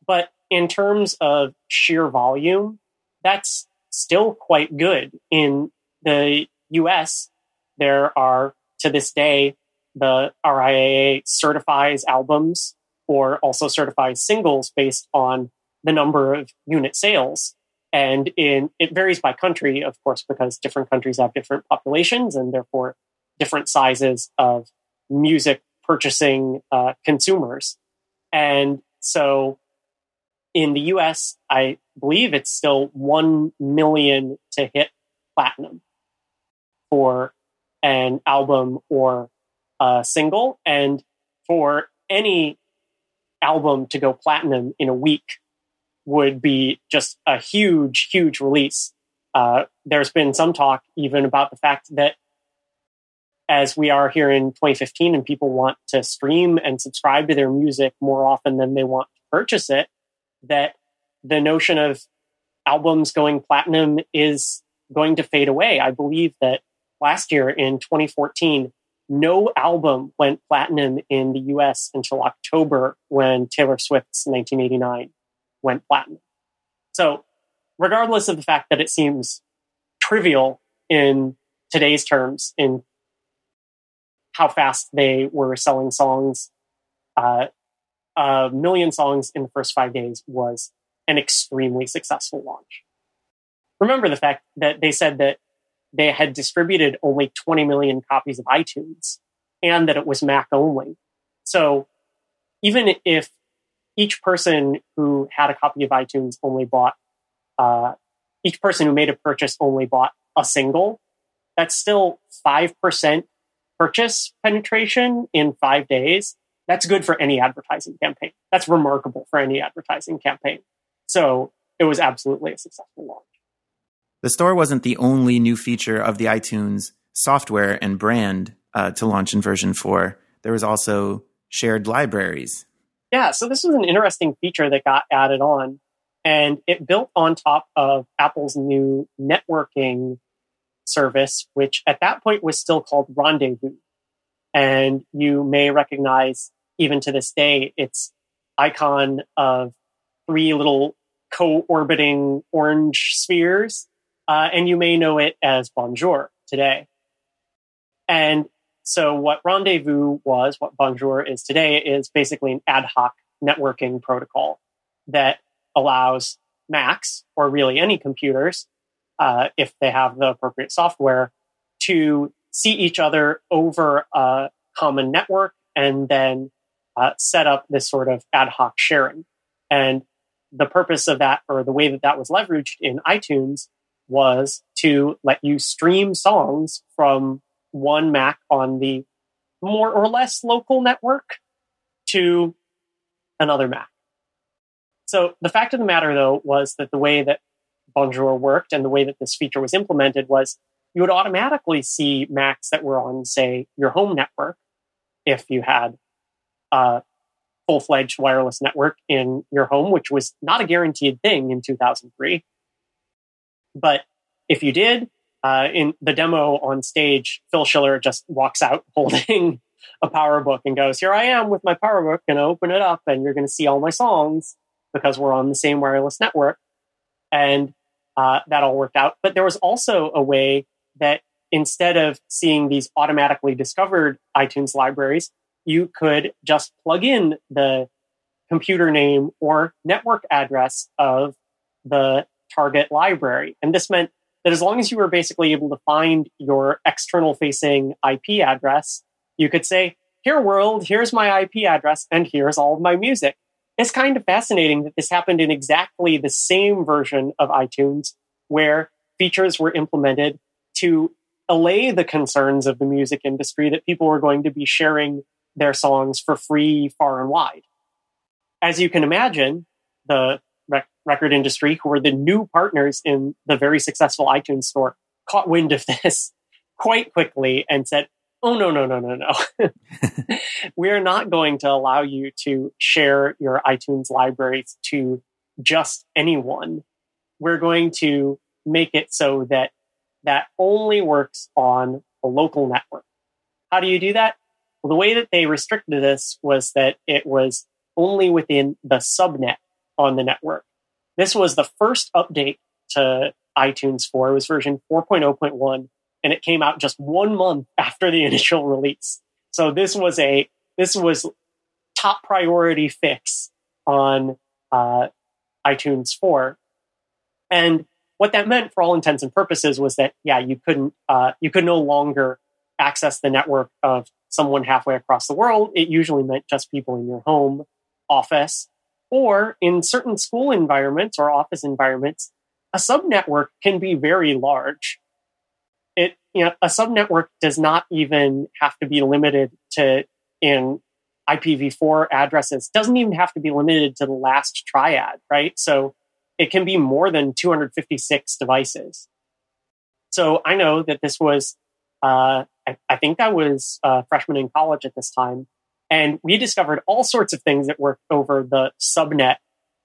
But in terms of sheer volume, that's still quite good. In the US, there are, to this day, the RIAA certifies albums or also certifies singles based on the number of unit sales. And in it varies by country, of course, because different countries have different populations and therefore different sizes of music purchasing uh, consumers. And so in the US, I believe it's still 1 million to hit platinum for an album or a single. And for any album to go platinum in a week would be just a huge, huge release. Uh, there's been some talk even about the fact that as we are here in 2015 and people want to stream and subscribe to their music more often than they want to purchase it, that the notion of albums going platinum is going to fade away. I believe that last year in 2014, no album went platinum in the US until October when Taylor Swift's 1989 went platinum. So, regardless of the fact that it seems trivial in today's terms in how fast they were selling songs, uh, a million songs in the first five days was an extremely successful launch. Remember the fact that they said that they had distributed only 20 million copies of iTunes and that it was Mac only. So even if each person who had a copy of iTunes only bought, uh, each person who made a purchase only bought a single, that's still 5% purchase penetration in five days. That's good for any advertising campaign. That's remarkable for any advertising campaign. So it was absolutely a successful launch. The store wasn't the only new feature of the iTunes software and brand uh, to launch in version 4. There was also shared libraries. Yeah, so this was an interesting feature that got added on, and it built on top of Apple's new networking service, which at that point was still called Rendezvous. And you may recognize, even to this day, its icon of three little co orbiting orange spheres uh, and you may know it as Bonjour today. And so, what Rendezvous was, what Bonjour is today, is basically an ad hoc networking protocol that allows Macs, or really any computers, uh, if they have the appropriate software, to see each other over a common network and then uh, set up this sort of ad hoc sharing. And the purpose of that, or the way that that was leveraged in iTunes, was to let you stream songs from one Mac on the more or less local network to another Mac. So the fact of the matter, though, was that the way that Bonjour worked and the way that this feature was implemented was you would automatically see Macs that were on, say, your home network if you had a full fledged wireless network in your home, which was not a guaranteed thing in 2003. But if you did, uh, in the demo on stage, Phil Schiller just walks out holding a power book and goes, Here I am with my power book, and open it up, and you're going to see all my songs because we're on the same wireless network. And uh, that all worked out. But there was also a way that instead of seeing these automatically discovered iTunes libraries, you could just plug in the computer name or network address of the target library. And this meant that as long as you were basically able to find your external facing IP address, you could say, Here, world, here's my IP address, and here's all of my music. It's kind of fascinating that this happened in exactly the same version of iTunes where features were implemented to allay the concerns of the music industry that people were going to be sharing their songs for free far and wide. As you can imagine, the rec- record industry, who were the new partners in the very successful iTunes store, caught wind of this quite quickly and said, Oh, no, no, no, no, no. We're not going to allow you to share your iTunes libraries to just anyone. We're going to make it so that that only works on a local network. How do you do that? The way that they restricted this was that it was only within the subnet on the network. This was the first update to iTunes 4. It was version 4.0.1, and it came out just one month after the initial release. So this was a this was top priority fix on uh, iTunes 4, and what that meant, for all intents and purposes, was that yeah, you couldn't uh, you could no longer access the network of someone halfway across the world. It usually meant just people in your home office, or in certain school environments or office environments, a subnetwork can be very large. It you know a subnetwork does not even have to be limited to in IPv4 addresses. Doesn't even have to be limited to the last triad, right? So it can be more than 256 devices. So I know that this was, uh, I, I, think I was a freshman in college at this time, and we discovered all sorts of things that worked over the subnet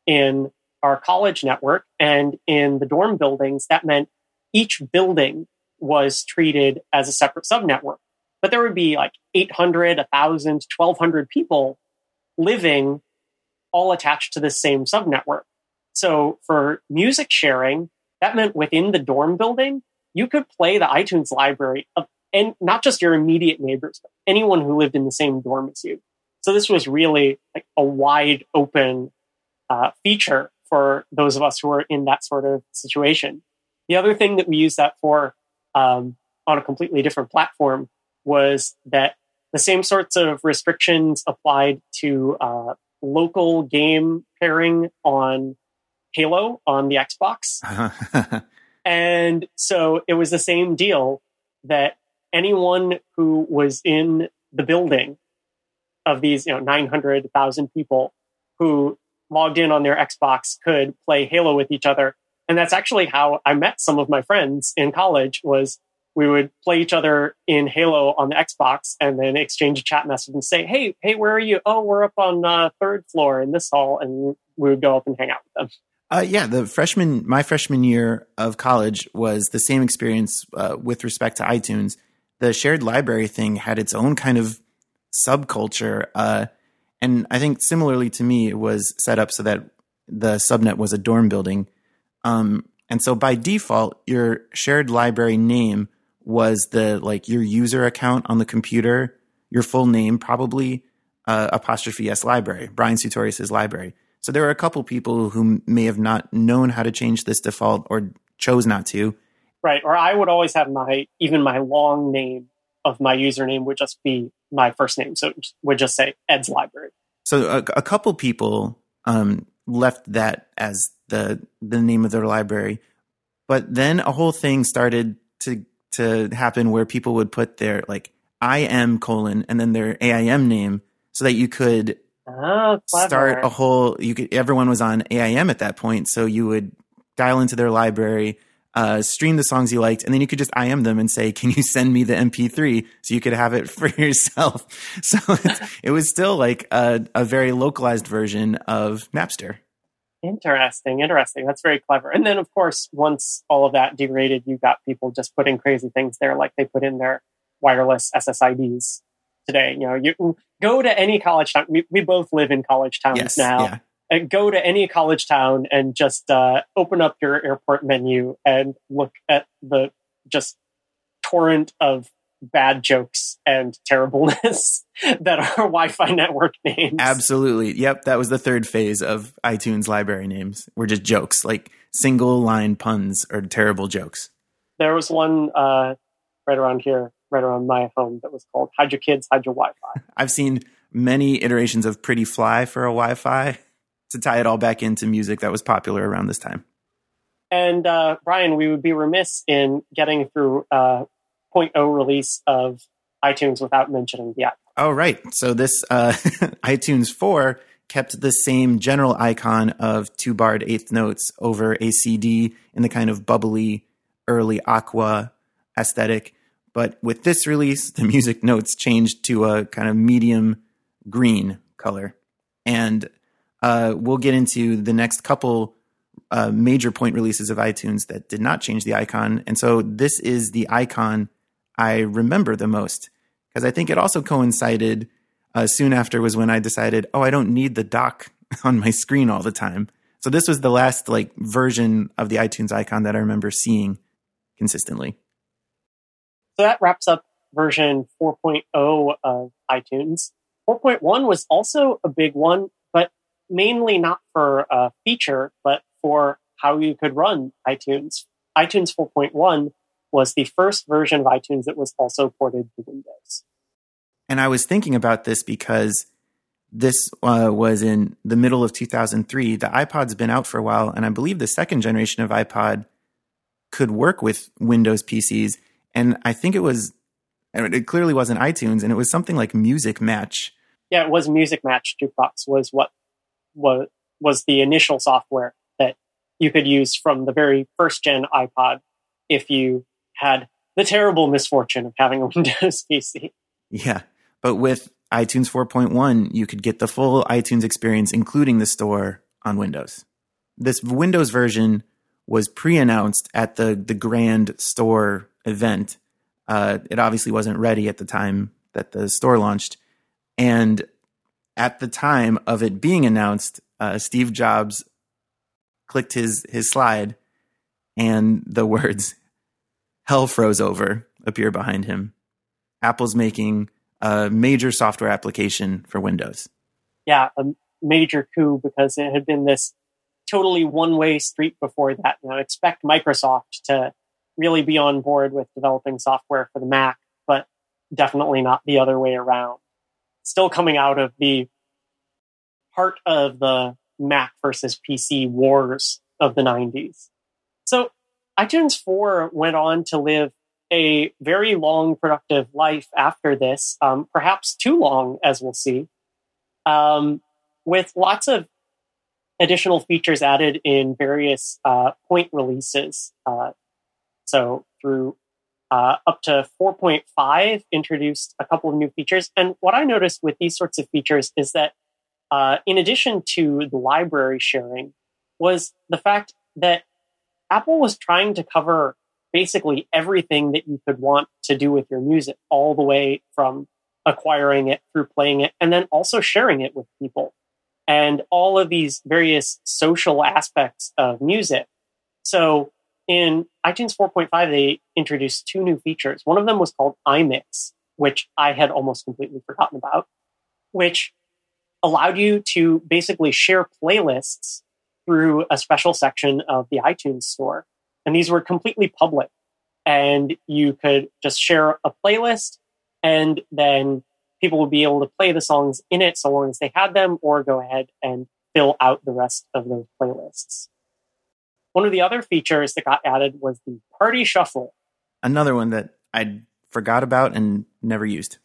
in our college network and in the dorm buildings. That meant each building was treated as a separate subnetwork. But there would be like 800, 1,000, 1,200 people living all attached to the same subnetwork. So for music sharing, that meant within the dorm building, you could play the iTunes library of and not just your immediate neighbors, but anyone who lived in the same dorm as you. So this was really like a wide open uh, feature for those of us who are in that sort of situation. The other thing that we used that for um, on a completely different platform was that the same sorts of restrictions applied to uh, local game pairing on Halo on the Xbox. and so it was the same deal that anyone who was in the building of these, you know, 900,000 people who logged in on their Xbox could play Halo with each other. And that's actually how I met some of my friends in college was we would play each other in Halo on the Xbox and then exchange a chat message and say, Hey, hey, where are you? Oh, we're up on uh, third floor in this hall. And we would go up and hang out with them. Uh, yeah, the freshman, my freshman year of college was the same experience uh, with respect to iTunes. The shared library thing had its own kind of subculture, uh, and I think similarly to me, it was set up so that the subnet was a dorm building, um, and so by default, your shared library name was the like your user account on the computer, your full name probably uh, apostrophe s library, Brian Sutorius's library. So there are a couple people who may have not known how to change this default or chose not to. Right. Or I would always have my, even my long name of my username would just be my first name. So it would just say Ed's library. So a, a couple people um, left that as the the name of their library, but then a whole thing started to to happen where people would put their like I am colon and then their AIM name so that you could Oh, start a whole. You could. Everyone was on AIM at that point, so you would dial into their library, uh, stream the songs you liked, and then you could just IM them and say, "Can you send me the MP3?" So you could have it for yourself. So it was still like a, a very localized version of Napster. Interesting, interesting. That's very clever. And then, of course, once all of that degraded, you got people just putting crazy things there, like they put in their wireless SSIDs today. You know, you go to any college town. We, we both live in college towns yes, now. Yeah. And go to any college town and just uh, open up your airport menu and look at the just torrent of bad jokes and terribleness that are Wi-Fi network names. Absolutely. Yep, that was the third phase of iTunes library names. Were just jokes, like single line puns or terrible jokes. There was one uh, right around here right around my home that was called Hide Your Kids, Hide Your Wi-Fi. I've seen many iterations of Pretty Fly for a Wi-Fi to tie it all back into music that was popular around this time. And uh, Brian, we would be remiss in getting through uh, 4.0 release of iTunes without mentioning the iPod. Oh, right. So this uh, iTunes 4 kept the same general icon of two barred eighth notes over a CD in the kind of bubbly, early aqua aesthetic. But with this release, the music notes changed to a kind of medium green color. And uh, we'll get into the next couple uh, major point releases of iTunes that did not change the icon. And so this is the icon I remember the most because I think it also coincided uh, soon after was when I decided, oh, I don't need the dock on my screen all the time. So this was the last like version of the iTunes icon that I remember seeing consistently. So that wraps up version 4.0 of iTunes. 4.1 was also a big one, but mainly not for a feature, but for how you could run iTunes. iTunes 4.1 was the first version of iTunes that was also ported to Windows. And I was thinking about this because this uh, was in the middle of 2003. The iPod's been out for a while, and I believe the second generation of iPod could work with Windows PCs. And I think it was, it clearly wasn't iTunes, and it was something like Musicmatch. Yeah, it was Musicmatch Jukebox was what was was the initial software that you could use from the very first gen iPod if you had the terrible misfortune of having a Windows PC. Yeah. But with iTunes 4.1, you could get the full iTunes experience, including the store on Windows. This Windows version was pre announced at the, the Grand Store event. Uh, it obviously wasn't ready at the time that the store launched. And at the time of it being announced, uh, Steve Jobs clicked his, his slide and the words hell froze over appear behind him. Apple's making a major software application for Windows. Yeah, a major coup because it had been this totally one way street before that. Now, expect Microsoft to really be on board with developing software for the Mac, but definitely not the other way around. Still coming out of the part of the Mac versus PC wars of the 90s. So iTunes 4 went on to live a very long, productive life after this, um, perhaps too long, as we'll see, um, with lots of additional features added in various uh, point releases. Uh, so through uh, up to 4.5 introduced a couple of new features. And what I noticed with these sorts of features is that uh, in addition to the library sharing, was the fact that Apple was trying to cover basically everything that you could want to do with your music, all the way from acquiring it through playing it and then also sharing it with people and all of these various social aspects of music. So in iTunes 4.5, they introduced two new features. One of them was called iMix, which I had almost completely forgotten about, which allowed you to basically share playlists through a special section of the iTunes store. And these were completely public. And you could just share a playlist and then people would be able to play the songs in it so long as they had them or go ahead and fill out the rest of those playlists. One of the other features that got added was the party shuffle. Another one that I forgot about and never used.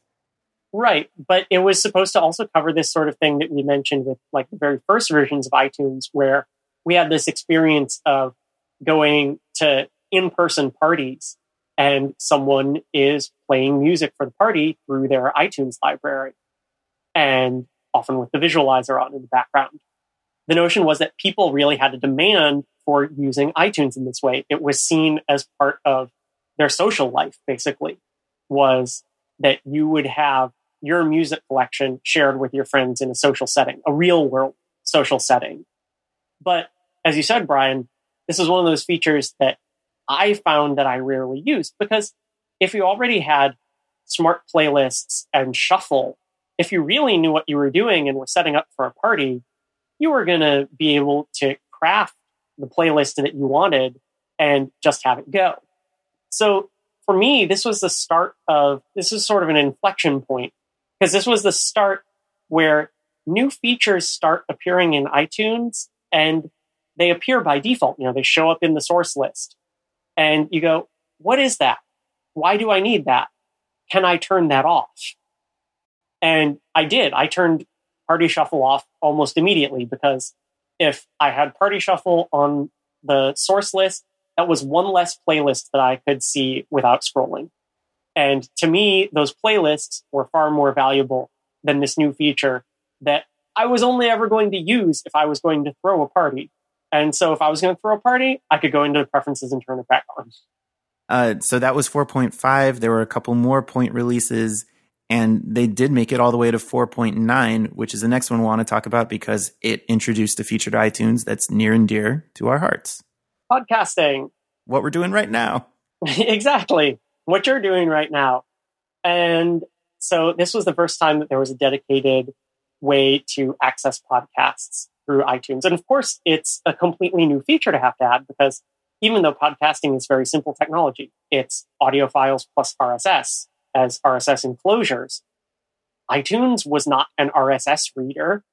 Right, but it was supposed to also cover this sort of thing that we mentioned with like the very first versions of iTunes, where we had this experience of going to in-person parties and someone is playing music for the party through their iTunes library and often with the visualizer on in the background. The notion was that people really had a demand for using iTunes in this way. It was seen as part of their social life, basically, was that you would have your music collection shared with your friends in a social setting, a real world social setting. But as you said, Brian, this is one of those features that I found that I rarely use because if you already had smart playlists and shuffle, if you really knew what you were doing and were setting up for a party, you were going to be able to craft the playlist that you wanted and just have it go. So for me, this was the start of this is sort of an inflection point because this was the start where new features start appearing in iTunes and they appear by default. You know, they show up in the source list. And you go, what is that? why do I need that? Can I turn that off? And I did. I turned Party Shuffle off almost immediately because if I had Party Shuffle on the source list, that was one less playlist that I could see without scrolling. And to me, those playlists were far more valuable than this new feature that I was only ever going to use if I was going to throw a party. And so if I was going to throw a party, I could go into preferences and turn it back on. Uh, so that was 4.5. There were a couple more point releases, and they did make it all the way to 4.9, which is the next one we want to talk about because it introduced a feature to iTunes that's near and dear to our hearts podcasting. What we're doing right now. exactly. What you're doing right now. And so this was the first time that there was a dedicated way to access podcasts through iTunes. And of course, it's a completely new feature to have to add because even though podcasting is very simple technology, it's audio files plus RSS as RSS enclosures. iTunes was not an RSS reader.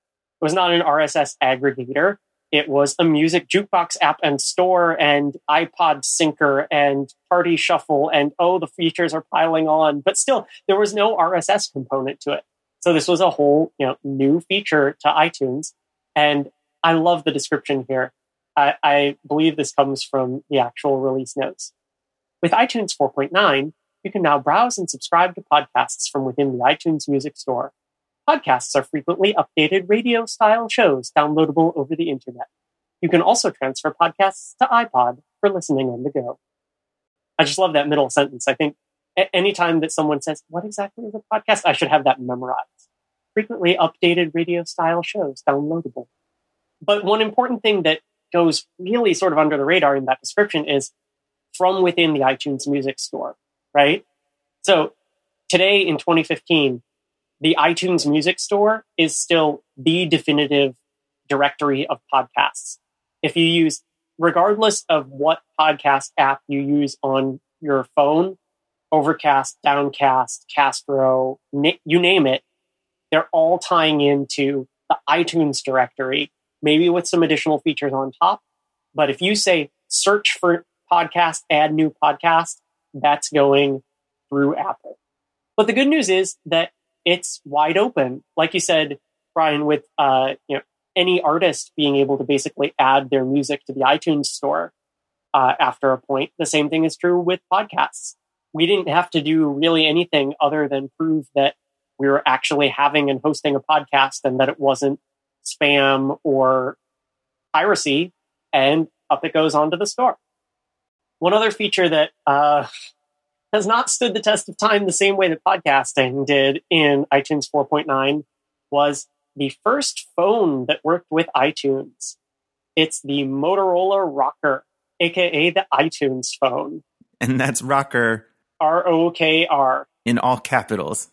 It was not an RSS aggregator. It was a music jukebox app and store and iPod syncer and party shuffle and oh, the features are piling on. But still, there was no RSS component to it. So this was a whole you know new feature to iTunes, and I love the description here. I, I believe this comes from the actual release notes. With iTunes 4.9, you can now browse and subscribe to podcasts from within the iTunes Music Store. Podcasts are frequently updated radio style shows downloadable over the internet. You can also transfer podcasts to iPod for listening on the go. I just love that middle sentence. I think anytime that someone says, What exactly is a podcast? I should have that memorized. Frequently updated radio style shows downloadable. But one important thing that goes really sort of under the radar in that description is from within the iTunes Music Store, right? So today in 2015, the iTunes Music Store is still the definitive directory of podcasts. If you use, regardless of what podcast app you use on your phone, Overcast, Downcast, Castro, you name it, they're all tying into the iTunes directory, maybe with some additional features on top. But if you say search for podcast, add new podcast, that's going through Apple. But the good news is that it's wide open. Like you said, Brian, with uh, you know any artist being able to basically add their music to the iTunes store uh, after a point. The same thing is true with podcasts. We didn't have to do really anything other than prove that we were actually having and hosting a podcast and that it wasn't spam or piracy, and up it goes onto the store. One other feature that uh, has not stood the test of time the same way that podcasting did in iTunes 4.9 was the first phone that worked with iTunes. It's the Motorola ROKR, aka the iTunes phone. And that's ROKR. R O K R. In all capitals.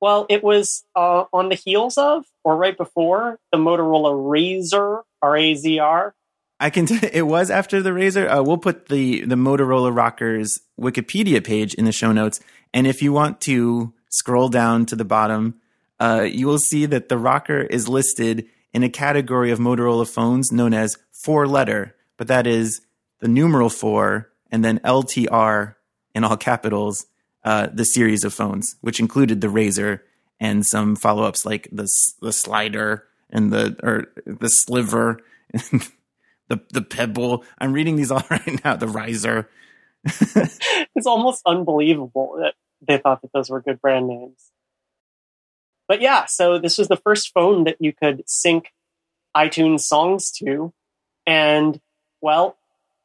Well, it was uh, on the heels of, or right before, the Motorola Razr, R A Z R. I can. T- it was after the Razr. Uh, we'll put the the Motorola ROKRs Wikipedia page in the show notes, and if you want to scroll down to the bottom, uh, you will see that the ROKR is listed in a category of Motorola phones known as four letter, but that is the numeral four and then LTR in all capitals, uh, the series of phones, which included the Razr and some follow ups like the the slider and the or the SLVR. the the PEBL. I'm reading these all right now. The RIZR. it's almost unbelievable that they thought that those were good brand names. But yeah, so this was the first phone that you could sync iTunes songs to, and well,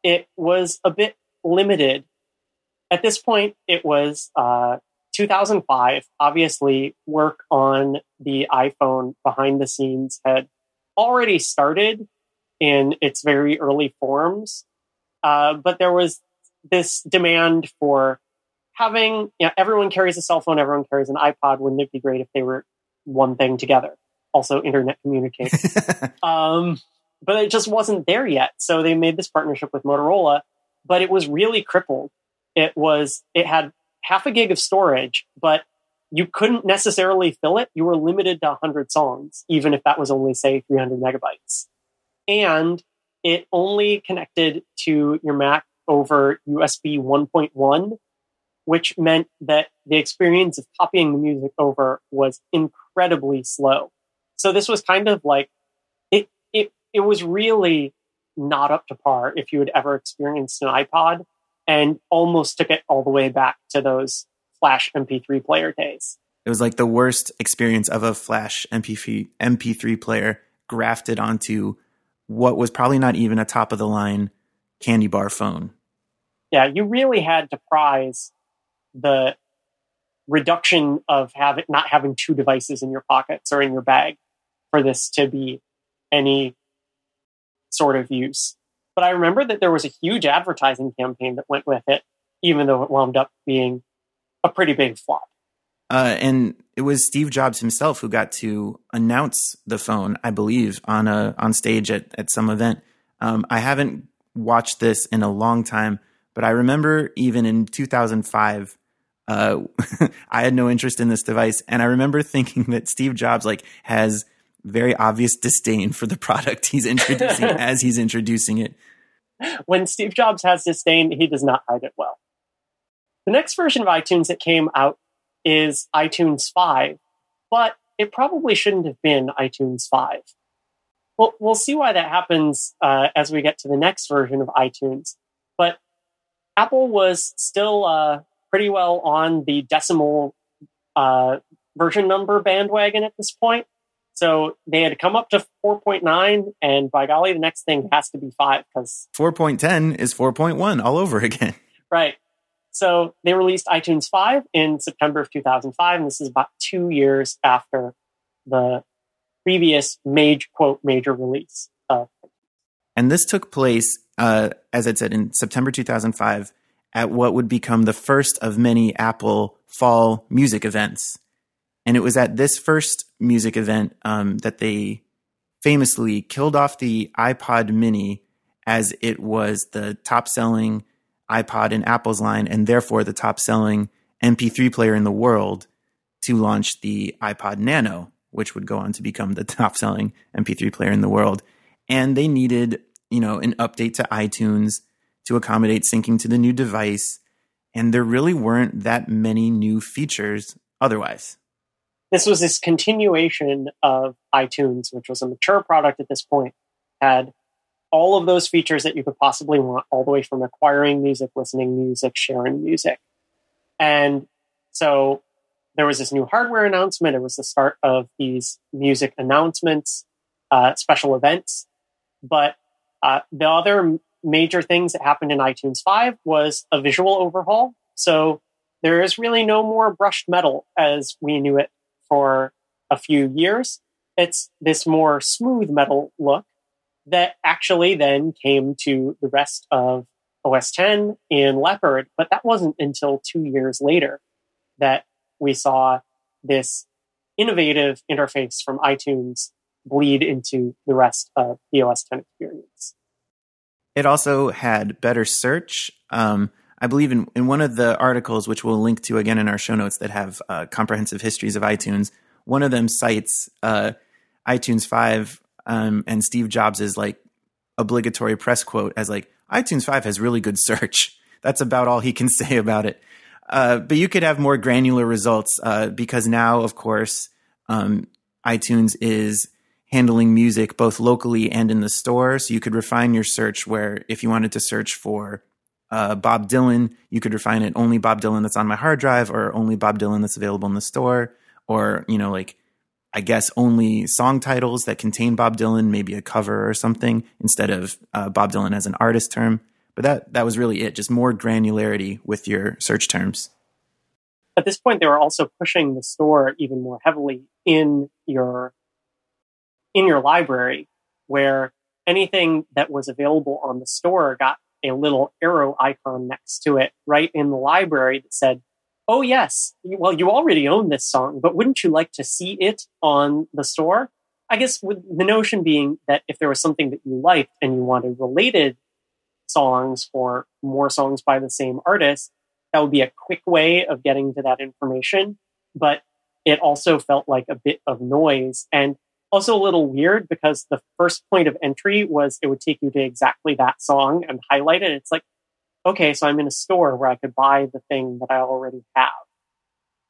it was a bit limited. At this point, it was uh, 2005. Obviously, work on the iPhone behind the scenes had already started in its very early forms. Uh, but there was this demand for having, you know, everyone carries a cell phone, everyone carries an iPod. Wouldn't it be great if they were one thing together? Also, internet communication. um, but it just wasn't there yet. So they made this partnership with Motorola, but it was really crippled. It was, it had half a gig of storage, but you couldn't necessarily fill it. You were limited to 100 songs, even if that was only, say, 300 megabytes and it only connected to your Mac over USB 1.1, which meant that the experience of copying the music over was incredibly slow. So this was kind of like it it it was really not up to par if you had ever experienced an iPod and almost took it all the way back to those flash MP3 player days. It was like the worst experience of a flash MP3 MP3 player grafted onto what was probably not even a top of the line candy bar phone. Yeah, you really had to prize the reduction of having not having two devices in your pockets or in your bag for this to be any sort of use. But I remember that there was a huge advertising campaign that went with it, even though it wound up being a pretty big flop. Uh, and it was Steve Jobs himself who got to announce the phone, I believe, on a on stage at at some event. Um, I haven't watched this in a long time, but I remember even in 2005, uh, I had no interest in this device, and I remember thinking that Steve Jobs like has very obvious disdain for the product he's introducing as he's introducing it. When Steve Jobs has disdain, he does not hide it well. The next version of iTunes that came out is iTunes 5, but it probably shouldn't have been iTunes 5. Well, we'll see why that happens uh, as we get to the next version of iTunes. But Apple was still uh, pretty well on the decimal uh, version number bandwagon at this point. So they had come up to 4.9, and by golly, the next thing has to be 5 because 4.10 is 4.1 all over again. Right. So they released iTunes 5 in September of 2005, and this is about two years after the previous major quote major release. Of. And this took place, uh, as I said, in September 2005 at what would become the first of many Apple fall music events. And it was at this first music event um, that they famously killed off the iPod Mini as it was the top selling iPod in Apple's line and therefore the top selling MP3 player in the world to launch the iPod Nano, which would go on to become the top selling MP3 player in the world. And they needed, you know, an update to iTunes to accommodate syncing to the new device. And there really weren't that many new features otherwise. This was this continuation of iTunes, which was a mature product at this point, had all of those features that you could possibly want, all the way from acquiring music, listening music, sharing music. And so there was this new hardware announcement. It was the start of these music announcements, uh, special events. But uh, the other major things that happened in iTunes 5 was a visual overhaul. So there is really no more brushed metal as we knew it for a few years. It's this more smooth metal look that actually then came to the rest of OS 10 in Leopard, but that wasn't until two years later that we saw this innovative interface from iTunes bleed into the rest of the OS 10 experience. It also had better search. Um, I believe in, in one of the articles, which we'll link to again in our show notes that have uh, comprehensive histories of iTunes, one of them cites uh, iTunes 5 um, and Steve Jobs' like obligatory press quote as like iTunes 5 has really good search. That's about all he can say about it. Uh, but you could have more granular results uh, because now, of course, um, iTunes is handling music both locally and in the store. So you could refine your search where if you wanted to search for uh, Bob Dylan, you could refine it only Bob Dylan that's on my hard drive or only Bob Dylan that's available in the store. Or, you know, like I guess, only song titles that contain Bob Dylan, maybe a cover or something, instead of uh, Bob Dylan as an artist term. But that that was really it, just more granularity with your search terms. At this point, they were also pushing the store even more heavily in your in your library, where anything that was available on the store got a little arrow icon next to it right in the library that said oh yes, well, you already own this song, but wouldn't you like to see it on the store? I guess with the notion being that if there was something that you liked and you wanted related songs or more songs by the same artist, that would be a quick way of getting to that information. But it also felt like a bit of noise and also a little weird because the first point of entry was it would take you to exactly that song and highlight it. It's like, okay, so I'm in a store where I could buy the thing that I already have.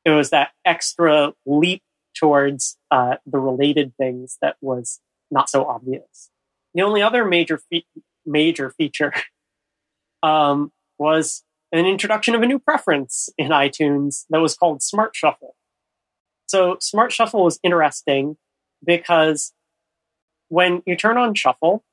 It was that extra leap towards uh, the related things that was not so obvious. The only other major fe- major feature um, was an introduction of a new preference in iTunes that was called Smart Shuffle. So Smart Shuffle was interesting because when you turn on Shuffle,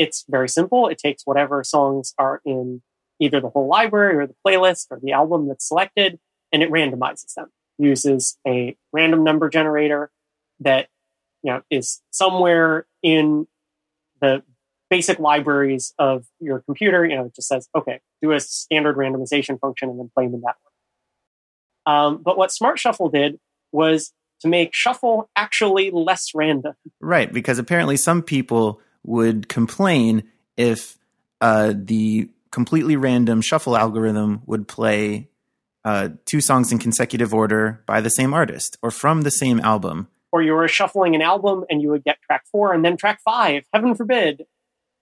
it's very simple. It takes whatever songs are in either the whole library or the playlist or the album that's selected, and it randomizes them. Uses a random number generator that you know is somewhere in the basic libraries of your computer. You know, it just says, okay, do a standard randomization function and then play them in that way. Um, but what Smart Shuffle did was to make shuffle actually less random. Right, because apparently some people would complain if uh, the completely random shuffle algorithm would play uh, two songs in consecutive order by the same artist or from the same album. Or you were shuffling an album and you would get track four and then track five. Heaven forbid.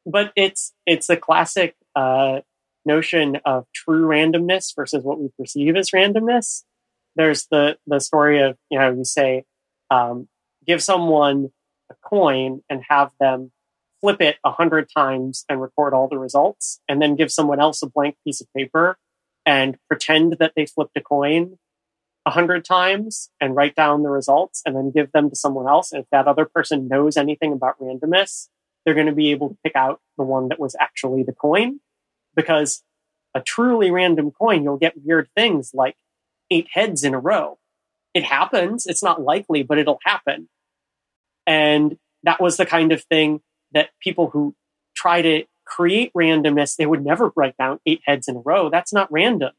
But it's it's a classic uh, notion of true randomness versus what we perceive as randomness. There's the the story of you know you say um, give someone a coin and have them flip it a hundred times and record all the results, and then give someone else a blank piece of paper and pretend that they flipped a coin a hundred times and write down the results, and then give them to someone else. And if that other person knows anything about randomness, they're going to be able to pick out the one that was actually the coin. Because a truly random coin, you'll get weird things like eight heads in a row. It happens. It's not likely, but it'll happen. And that was the kind of thing that people who try to create randomness, they would never write down eight heads in a row. That's not random.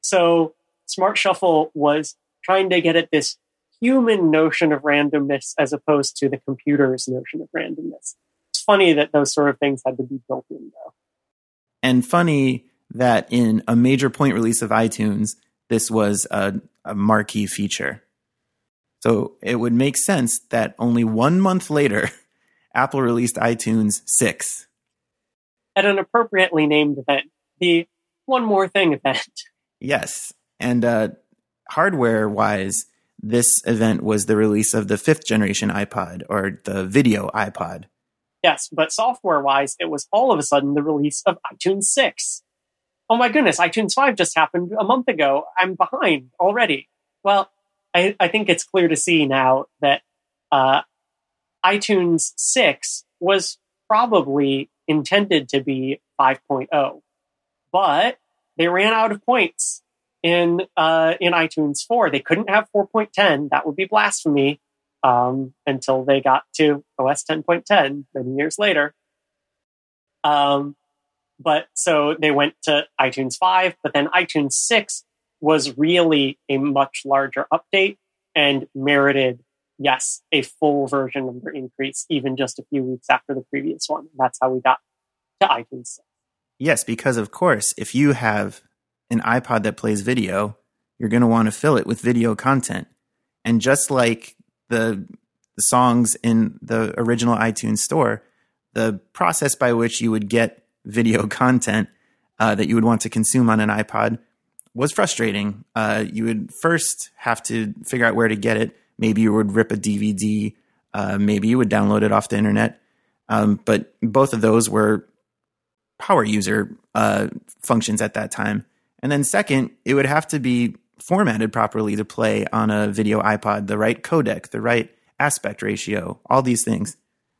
So Smart Shuffle was trying to get at this human notion of randomness as opposed to the computer's notion of randomness. It's funny that those sort of things had to be built in, though. And funny that in a major point release of iTunes, this was a, a marquee feature. So it would make sense that only one month later, Apple released iTunes 6. At an appropriately named event, the One More Thing event. Yes. And uh, hardware wise, this event was the release of the fifth generation iPod or the video iPod. Yes, but software wise, it was all of a sudden the release of iTunes 6. Oh my goodness, iTunes 5 just happened a month ago. I'm behind already. Well, I, I think it's clear to see now that uh, iTunes 6 was probably intended to be 5.0, but they ran out of points in uh, in iTunes 4. They couldn't have 4.10. That would be blasphemy um, until they got to OS 10.10 many years later. Um, but so they went to iTunes 5, but then iTunes 6 was really a much larger update and merited, yes, a full version number increase, even just a few weeks after the previous one. That's how we got to iTunes Yes, because of course, if you have an iPod that plays video, you're going to want to fill it with video content. And just like the, the songs in the original iTunes store, the process by which you would get video content uh, that you would want to consume on an iPod was frustrating. Uh, you would first have to figure out where to get it. Maybe you would rip a DVD. Uh, maybe you would download it off the internet. Um, but both of those were power user uh, functions at that time. And then second, it would have to be formatted properly to play on a video iPod, the right codec, the right aspect ratio, all these things.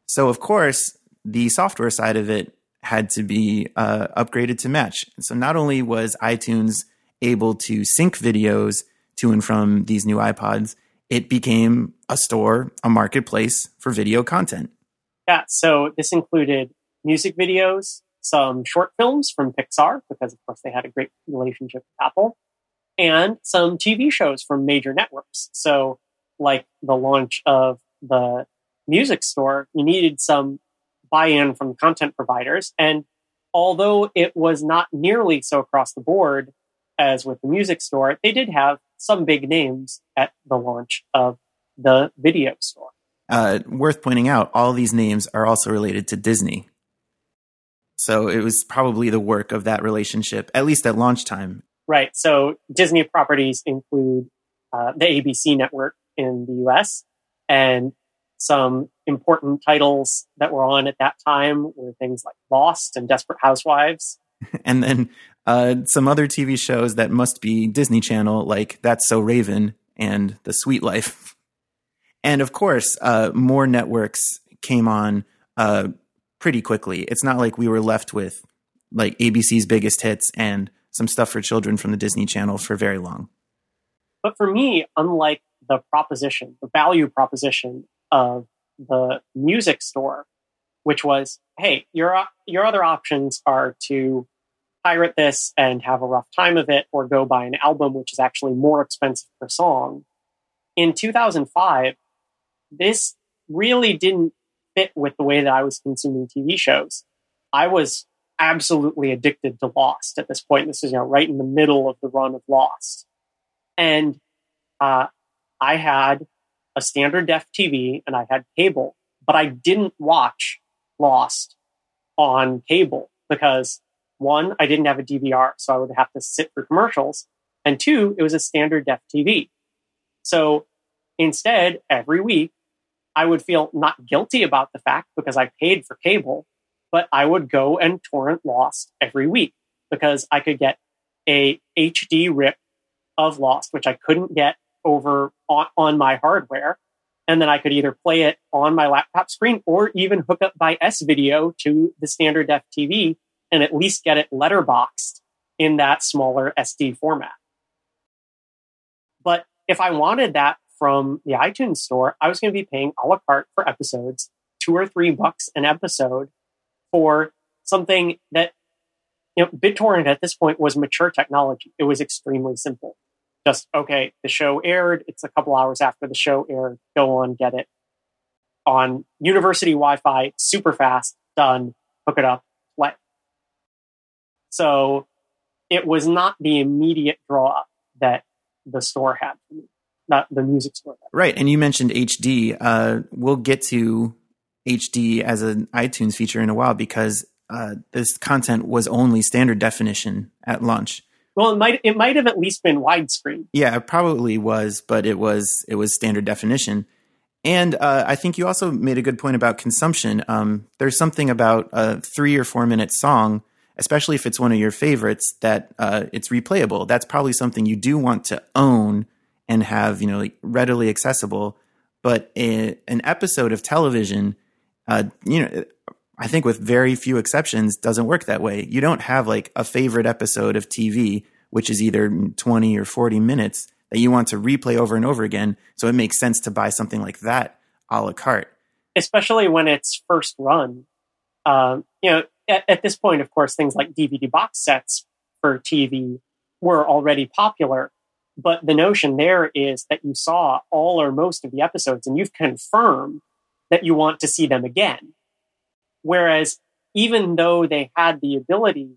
So of course, the software side of it had to be uh, upgraded to match. so not only was iTunes able to sync videos to and from these new iPods, it became a store, a marketplace for video content. Yeah, so this included music videos, some short films from Pixar, because of course they had a great relationship with Apple, and some TV shows from major networks. So, like the launch of the music store, you needed some buy in from content providers. And although it was not nearly so across the board as with the music store, they did have some big names at the launch of the video store. Uh, worth pointing out, all these names are also related to Disney. So it was probably the work of that relationship, at least at launch time. Right. So Disney properties include uh, the ABC network in the US and some important titles that were on at that time were things like Lost and Desperate Housewives. and then uh, some other TV shows that must be Disney Channel, like That's So Raven and The Suite Life. And of course, uh, more networks came on uh, pretty quickly. It's not like we were left with like ABC's biggest hits and some stuff for children from the Disney Channel for very long. But for me, unlike the proposition, the value proposition of the music store, which was, hey, your your other options are to pirate this and have a rough time of it, or go buy an album, which is actually more expensive per song. In 2005, this really didn't fit with the way that I was consuming TV shows. I was absolutely addicted to Lost at this point. This is you know right in the middle of the run of Lost, and uh, I had a standard def TV and I had cable, but I didn't watch Lost on cable because one, I didn't have a DVR, so I would have to sit for commercials, and two, it was a standard def TV. So instead, every week I would feel not guilty about the fact because I paid for cable, but I would go and torrent Lost every week because I could get a HD rip of Lost, which I couldn't get over on, my hardware. And then I could either play it on my laptop screen or even hook up by S video to the standard def TV and at least get it letterboxed in that smaller SD format. But if I wanted that from the iTunes store, I was going to be paying a la carte for episodes, two or three bucks an episode for something that, you know, BitTorrent at this point was mature technology. It was extremely simple. Just, okay, the show aired. It's a couple hours after the show aired. Go on, get it on university Wi Fi, super fast, done, hook it up. So it was not the immediate draw that the store had for me not the music store. Right, and you mentioned HD. Uh, we'll get to HD as an iTunes feature in a while because uh, this content was only standard definition at launch. Well, it might it might have at least been widescreen. Yeah, it probably was, but it was it was standard definition. And uh, I think you also made a good point about consumption. Um, there's something about a three or four minute song, especially if it's one of your favorites, that uh, it's replayable. That's probably something you do want to own and have you know like readily accessible. But a, an episode of television, uh, you know, I think with very few exceptions, doesn't work that way. You don't have like a favorite episode of TV, which is either 20 or 40 minutes that you want to replay over and over again. So it makes sense to buy something like that a la carte. Especially when it's first run. Um, you know, at, at this point, of course, things like DVD box sets for TV were already popular. But the notion there is that you saw all or most of the episodes and you've confirmed that you want to see them again. Whereas even though they had the ability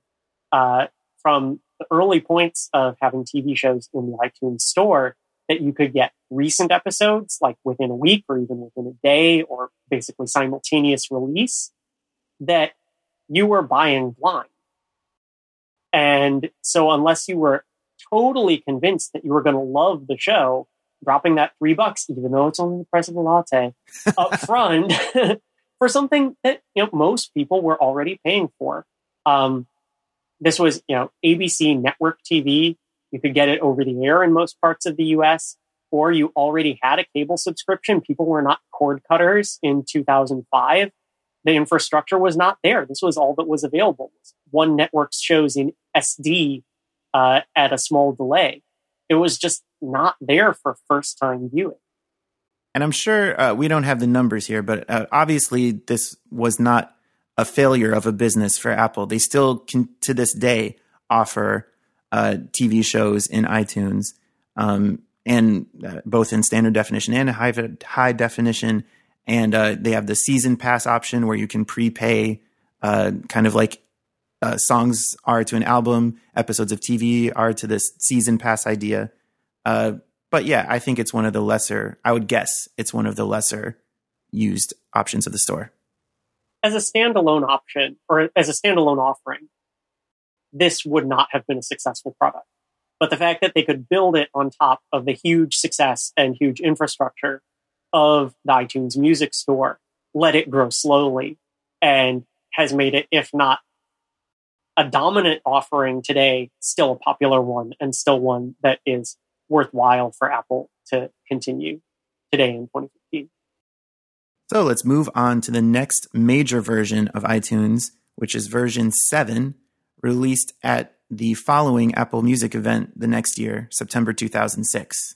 uh, from the early points of having TV shows in the iTunes store that you could get recent episodes like within a week or even within a day or basically simultaneous release, that you were buying blind. And so unless you were totally convinced that you were going to love the show, dropping that three bucks, even though it's only the price of a latte, up front for something that you know most people were already paying for. Um, this was you know ABC network TV. You could get it over the air in most parts of the U.S. Or you already had a cable subscription. People were not cord cutters in 2005. The infrastructure was not there. This was all that was available. One network shows in SD uh, at a small delay. It was just not there for first time viewing. And I'm sure uh, we don't have the numbers here, but uh, obviously this was not a failure of a business for Apple. They still can, to this day, offer uh, TV shows in iTunes, um, and uh, both in standard definition and high high definition. And uh, they have the season pass option where you can prepay, kind of like uh, songs are to an album, episodes of TV are to this season pass idea. Uh, but yeah, I think it's one of the lesser. I would guess it's one of the lesser used options of the store. as a standalone option or as a standalone offering, this would not have been a successful product. But the fact that they could build it on top of the huge success and huge infrastructure of the iTunes Music Store, let it grow slowly, and has made it, if not a dominant offering today, still a popular one and still one that is worthwhile for Apple to continue today in 2015. So let's move on to the next major version of iTunes, which is version 7, released at the following Apple Music event the next year, September 2006.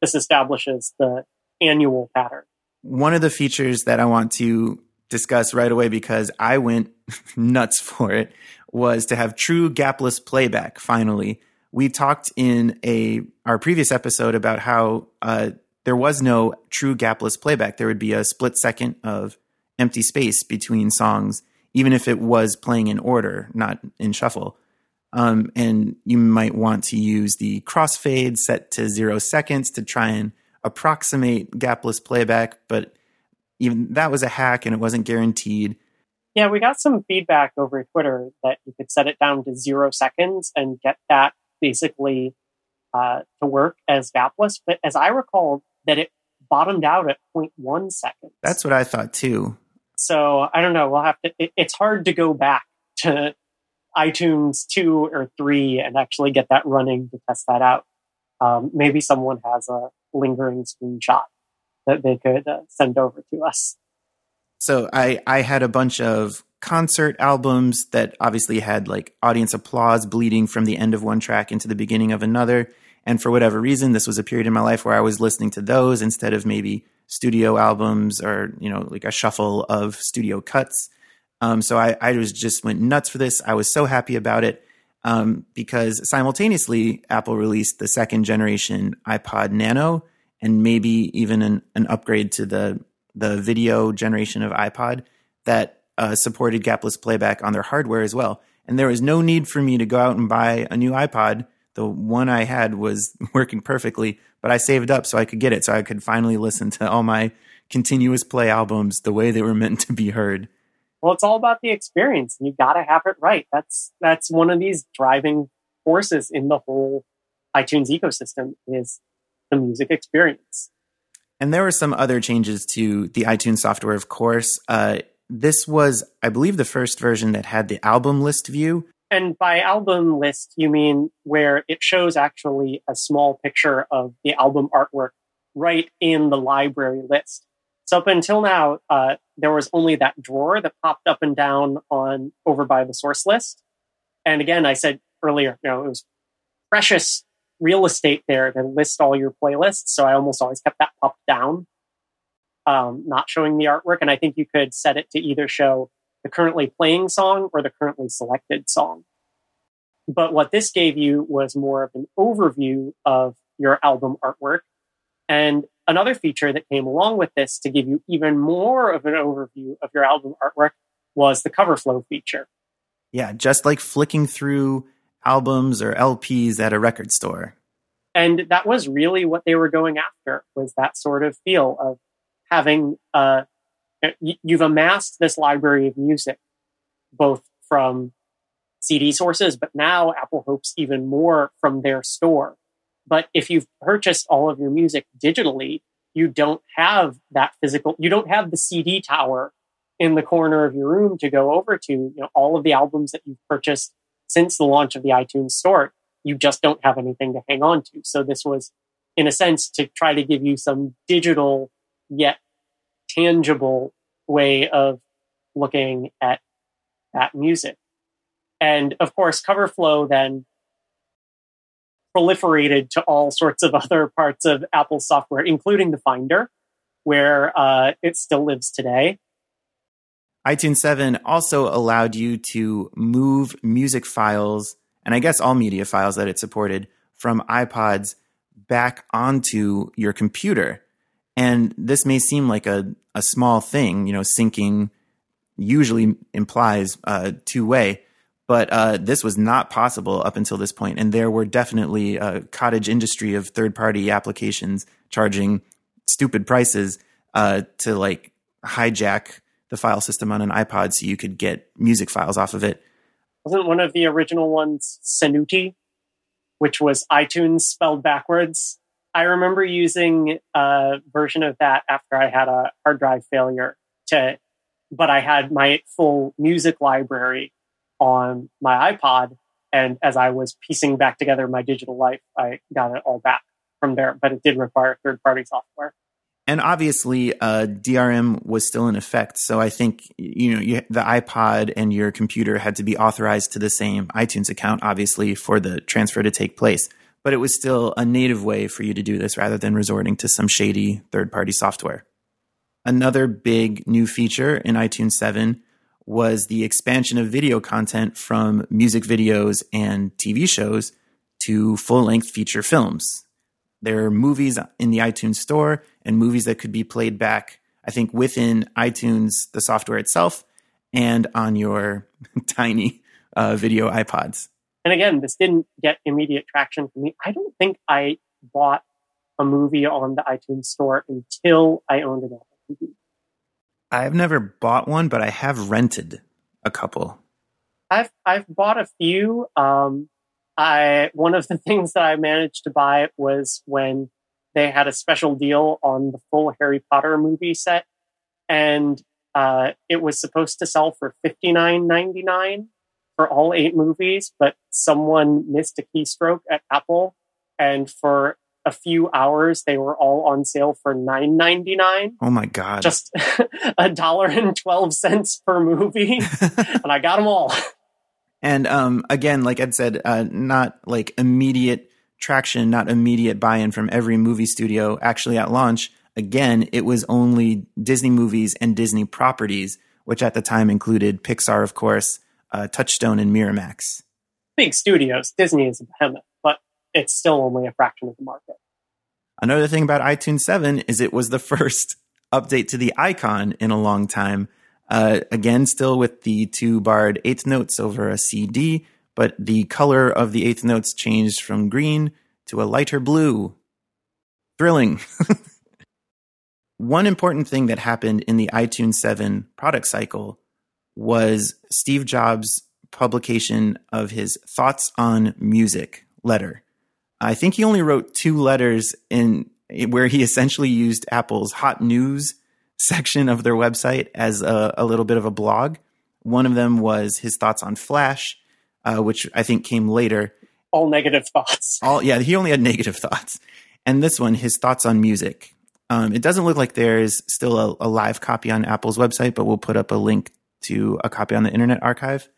This establishes the annual pattern. One of the features that I want to discuss right away because I went nuts for it was to have true gapless playback finally. We talked in a our previous episode about how uh, there was no true gapless playback. There would be a split second of empty space between songs, even if it was playing in order, not in shuffle. Um, and you might want to use the crossfade set to zero seconds to try and approximate gapless playback, but even that was a hack and it wasn't guaranteed. Yeah, we got some feedback over Twitter that you could set it down to zero seconds and get that basically uh, to work as gapless. But as I recall, that it bottomed out at 0.1 seconds. That's what I thought too. So I don't know. We'll have to. It, it's hard to go back to iTunes two or three and actually get that running to test that out. Um, maybe someone has a lingering screenshot that they could uh, send over to us. So I I had a bunch of concert albums that obviously had like audience applause bleeding from the end of one track into the beginning of another. And for whatever reason, this was a period in my life where I was listening to those instead of maybe studio albums or, you know, like a shuffle of studio cuts. Um, so I, I was just went nuts for this. I was so happy about it um, because simultaneously Apple released the second generation iPod Nano and maybe even an, an upgrade to the the video generation of iPod that uh, supported gapless playback on their hardware as well. And there was no need for me to go out and buy a new iPod. The one I had was working perfectly, but I saved up so I could get it, so I could finally listen to all my continuous play albums the way they were meant to be heard. Well, it's all about the experience, and you got to have it right. That's that's one of these driving forces in the whole iTunes ecosystem is the music experience. And there were some other changes to the iTunes software, of course. Uh, this was, I believe, the first version that had the album list view. And by album list, you mean where it shows actually a small picture of the album artwork right in the library list. So up until now, uh, there was only that drawer that popped up and down on over by the source list. And again, I said earlier, you know, it was precious real estate there to list all your playlists. So I almost always kept that popped down, um, not showing the artwork. And I think you could set it to either show the currently playing song or the currently selected song. But what this gave you was more of an overview of your album artwork. And another feature that came along with this to give you even more of an overview of your album artwork was the cover flow feature. Yeah, just like flicking through albums or LPs at a record store. And that was really what they were going after was that sort of feel of having uh, you've amassed this library of music, both from CD sources, but now Apple hopes even more from their store. But if you've purchased all of your music digitally, you don't have that physical, you don't have the CD tower in the corner of your room to go over to. You know, all of the albums that you've purchased since the launch of the iTunes Store, you just don't have anything to hang on to. So this was, in a sense, to try to give you some digital yet tangible way of looking at that music. And of course, CoverFlow then proliferated to all sorts of other parts of Apple software, including the Finder, where uh, it still lives today iTunes 7 also allowed you to move music files, and I guess all media files that it supported, from iPods back onto your computer. And this may seem like a, a small thing, you know, syncing usually implies uh, two way, but uh, this was not possible up until this point. And there were definitely a cottage industry of third party applications charging stupid prices uh, to like hijack the file system on an iPod so you could get music files off of it. Wasn't one of the original ones Senuti, which was iTunes spelled backwards? I remember using a version of that after I had a hard drive failure to, but I had my full music library on my iPod. And as I was piecing back together my digital life, I got it all back from there, but it did require third party software. And obviously, uh, DRM was still in effect. So I think, you know, you, the iPod and your computer had to be authorized to the same iTunes account, obviously, for the transfer to take place. But it was still a native way for you to do this rather than resorting to some shady third party software. Another big new feature in iTunes 7 was the expansion of video content from music videos and TV shows to full length feature films. There are movies in the iTunes store and movies that could be played back, I think, within iTunes, the software itself, and on your tiny uh, video iPods. And again, this didn't get immediate traction for me. I don't think I bought a movie on the iTunes store until I owned an Apple TV. I've never bought one, but I have rented a couple. I've I've bought a few. Um, I one of the things that I managed to buy was when they had a special deal on the full Harry Potter movie set, and uh, it was supposed to sell for fifty nine ninety nine for all eight movies, but someone missed a keystroke at Apple, and for a few hours they were all on sale for nine ninety nine. Oh my god! Just a dollar and twelve cents per movie, and I got them all. And um, again, like Ed said, uh, not like immediate traction, not immediate buy-in from every movie studio. Actually, at launch, again, it was only Disney movies and Disney properties, which at the time included Pixar, of course, uh, Touchstone, and Miramax. Big studios. Disney is a behemoth it's still only a fraction of the market. Another thing about iTunes 7 is it was the first update to the icon in a long time. Uh, again, still with the two barred eighth notes over a CD, but the color of the eighth notes changed from green to a lighter blue. Thrilling. One important thing that happened in the iTunes 7 product cycle was Steve Jobs' publication of his Thoughts on Music letter. I think he only wrote two letters in where he essentially used Apple's hot news section of their website as a, a little bit of a blog. One of them was his thoughts on Flash, uh, which I think came later. All negative thoughts. All yeah, he only had negative thoughts. And this one, his thoughts on music. Um, it doesn't look like there's still a, a live copy on Apple's website, but we'll put up a link to a copy on the Internet Archive.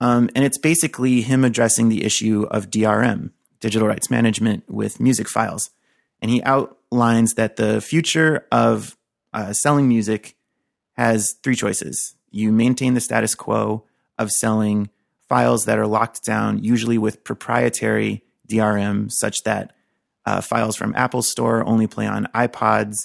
Um, and it's basically him addressing the issue of DRM digital rights management with music files. And he outlines that the future of uh, selling music has three choices. You maintain the status quo of selling files that are locked down, usually with proprietary DRM, such that uh, files from Apple Store only play on iPods,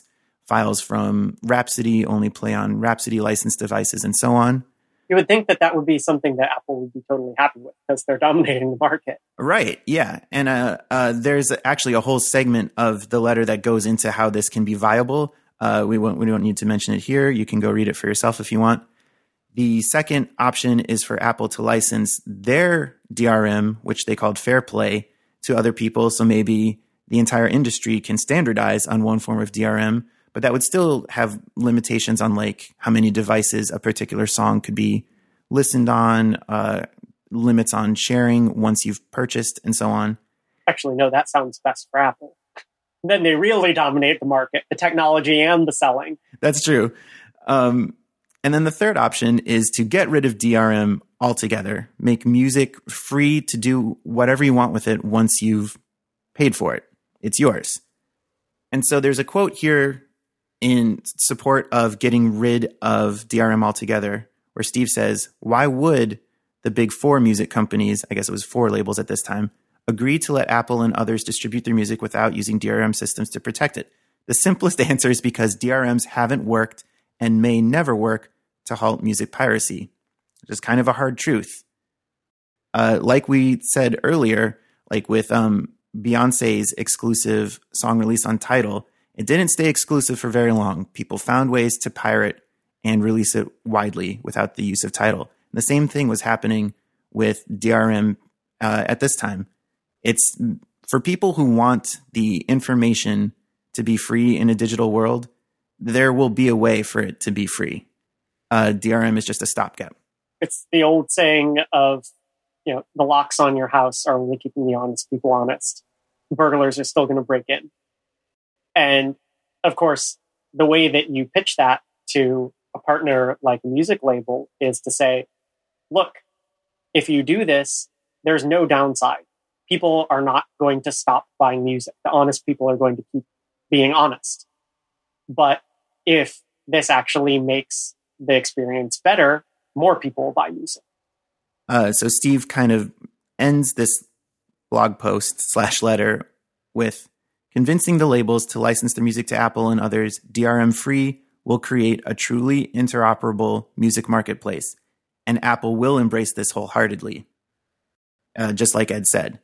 files from Rhapsody only play on Rhapsody licensed devices, and so on you would think that that would be something that Apple would be totally happy with because they're dominating the market. Right. Yeah. And uh, uh, there's actually a whole segment of the letter that goes into how this can be viable. Uh, we won't. We don't need to mention it here. You can go read it for yourself if you want. The second option is for Apple to license their DRM, which they called Fair Play, to other people. So maybe the entire industry can standardize on one form of DRM but that would still have limitations on like how many devices a particular song could be listened on, uh, limits on sharing once you've purchased, and so on. Actually, no, that sounds best for Apple. Then they really dominate the market, the technology and the selling. That's true. Um, and then the third option is to get rid of DRM altogether, make music free to do whatever you want with it once you've paid for it. It's yours. And so there's a quote here in support of getting rid of DRM altogether, where Steve says, Why would the big four music companies, I guess it was four labels at this time, agree to let Apple and others distribute their music without using DRM systems to protect it? The simplest answer is because DRMs haven't worked and may never work to halt music piracy, which is kind of a hard truth. Uh, like we said earlier, like with um, Beyonce's exclusive song release on Tidal, it didn't stay exclusive for very long. People found ways to pirate and release it widely without the use of Tidal. the same thing was happening with DRM uh, at this time. It's for people who want the information to be free in a digital world, there will be a way for it to be free. Uh, DRM is just a stopgap. It's the old saying of, you know, the locks on your house are only keeping the honest people honest. Burglars are still going to break in. And of course, the way that you pitch that to a partner like a music label is to say, look, if you do this, there's no downside. People are not going to stop buying music. The honest people are going to keep being honest. But if this actually makes the experience better, more people will buy music. Uh, so Steve kind of ends this blog post slash letter with convincing the labels to license the music to Apple and others DRM free will create a truly interoperable music marketplace, and Apple will embrace this wholeheartedly, uh, just like Ed said.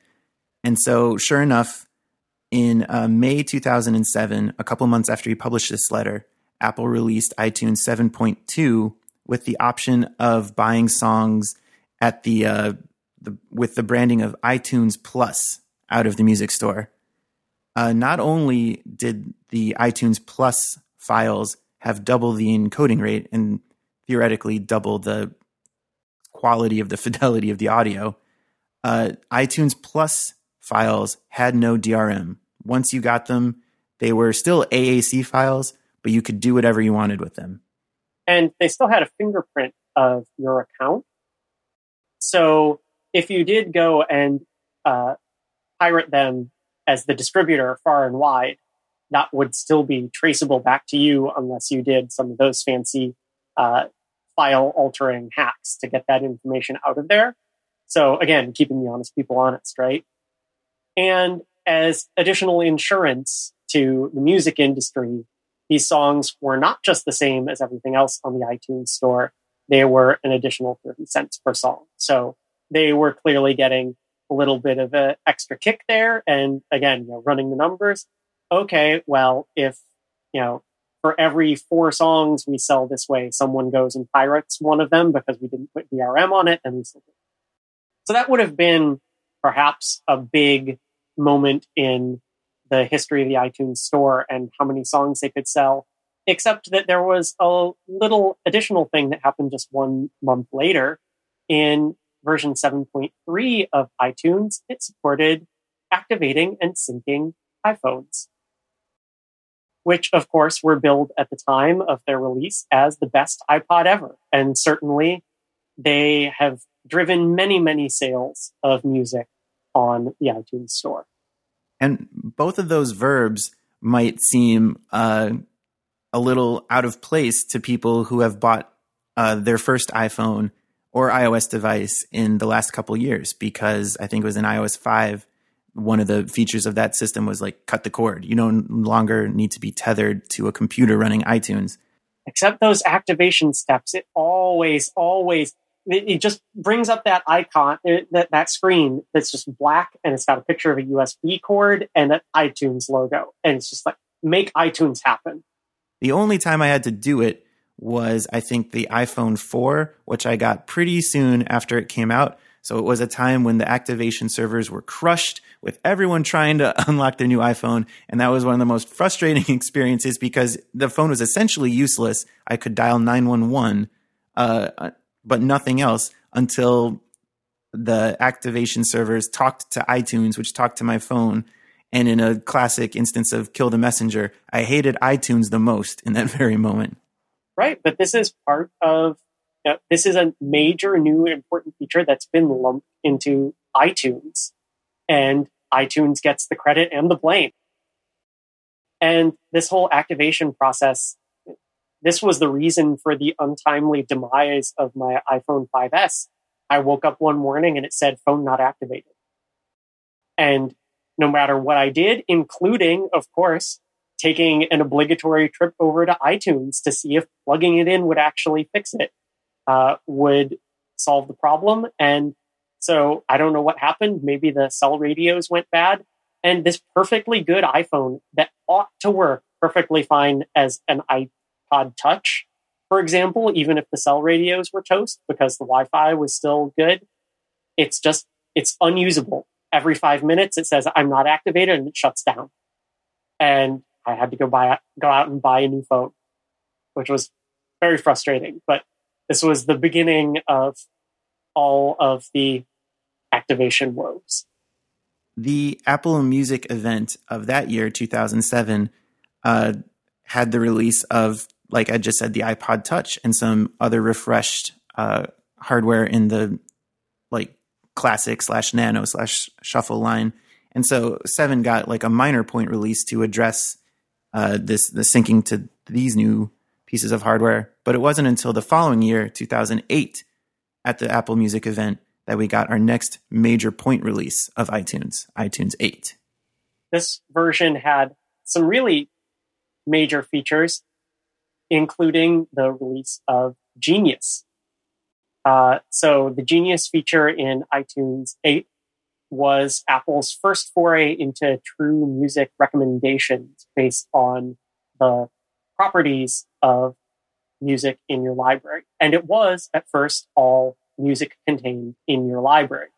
And so, sure enough, in uh, May 2007, a couple months after he published this letter, Apple released iTunes 7.2 with the option of buying songs at the, uh, the with the branding of iTunes Plus out of the music store. Uh, not only did the iTunes Plus files have double the encoding rate and theoretically double the quality of the fidelity of the audio, uh, iTunes Plus files had no DRM. Once you got them, they were still AAC files, but you could do whatever you wanted with them. And they still had a fingerprint of your account. So if you did go and uh, pirate them as the distributor far and wide, that would still be traceable back to you unless you did some of those fancy uh, file altering hacks to get that information out of there. So again, keeping the honest people honest, right? And as additional insurance to the music industry, these songs were not just the same as everything else on the iTunes store. They were an additional 30 cents per song. So they were clearly getting a little bit of an extra kick there. And again, you know, running the numbers. Okay, well, if, you know, for every four songs we sell this way, someone goes and pirates one of them because we didn't put DRM on it, and So that would have been perhaps a big moment in the history of the iTunes store and how many songs they could sell. Except that there was a little additional thing that happened just one month later. In version 7.3 of iTunes, it supported activating and syncing iPhones, which of course were billed at the time of their release as the best iPod ever. And certainly they have driven many, many sales of music on the iTunes store. And both of those verbs might seem uh, a little out of place to people who have bought uh, their first iPhone or iOS device in the last couple years, because I think it was in iOS 5. One of the features of that system was like cut the cord. You no longer need to be tethered to a computer running iTunes. Except those activation steps, it always, always it, just brings up that icon, it, that, that screen that's just black and it's got a picture of a USB cord and an iTunes logo. And it's just like, make iTunes happen. The only time I had to do it was, I think, the iPhone 4, which I got pretty soon after it came out. So it was a time when the activation servers were crushed with everyone trying to unlock their new iPhone. And that was one of the most frustrating experiences because the phone was essentially useless. I could dial 911 uh, but nothing else until the activation servers talked to iTunes, which talked to my phone. And in a classic instance of kill the messenger, I hated iTunes the most in that very moment. Right. But this is part of, you know, this is a major new important feature that's been lumped into iTunes. And iTunes gets the credit and the blame. And this whole activation process this was the reason for the untimely demise of my iPhone 5S. I woke up one morning and it said phone not activated. And no matter what I did, including, of course, taking an obligatory trip over to iTunes to see if plugging it in would actually fix it, uh, would solve the problem. And so I don't know what happened. Maybe the cell radios went bad. And this perfectly good iPhone that ought to work perfectly fine as an iPod Touch for example, even if the cell radios were toast because the Wi Fi was still good, it's just, it's unusable. Every five minutes, it says, I'm not activated and it shuts down. And I had to go buy, go out and buy a new phone, which was very frustrating. But this was the beginning of all of the activation woes. The Apple Music event of that year, 2007, uh, had the release of, like I just said, the iPod Touch and some other refreshed uh, hardware in the like classic slash nano slash shuffle line. And so seven got like a minor point release to address uh, this the syncing to these new pieces of hardware. But it wasn't until the following year, 2008, at the Apple Music event, that we got our next major point release of iTunes, iTunes 8. This version had some really major features, including the release of Genius. Uh, so, the Genius feature in iTunes 8 was Apple's first foray into true music recommendations based on the properties of music in your library. And it was at first all music contained in your library.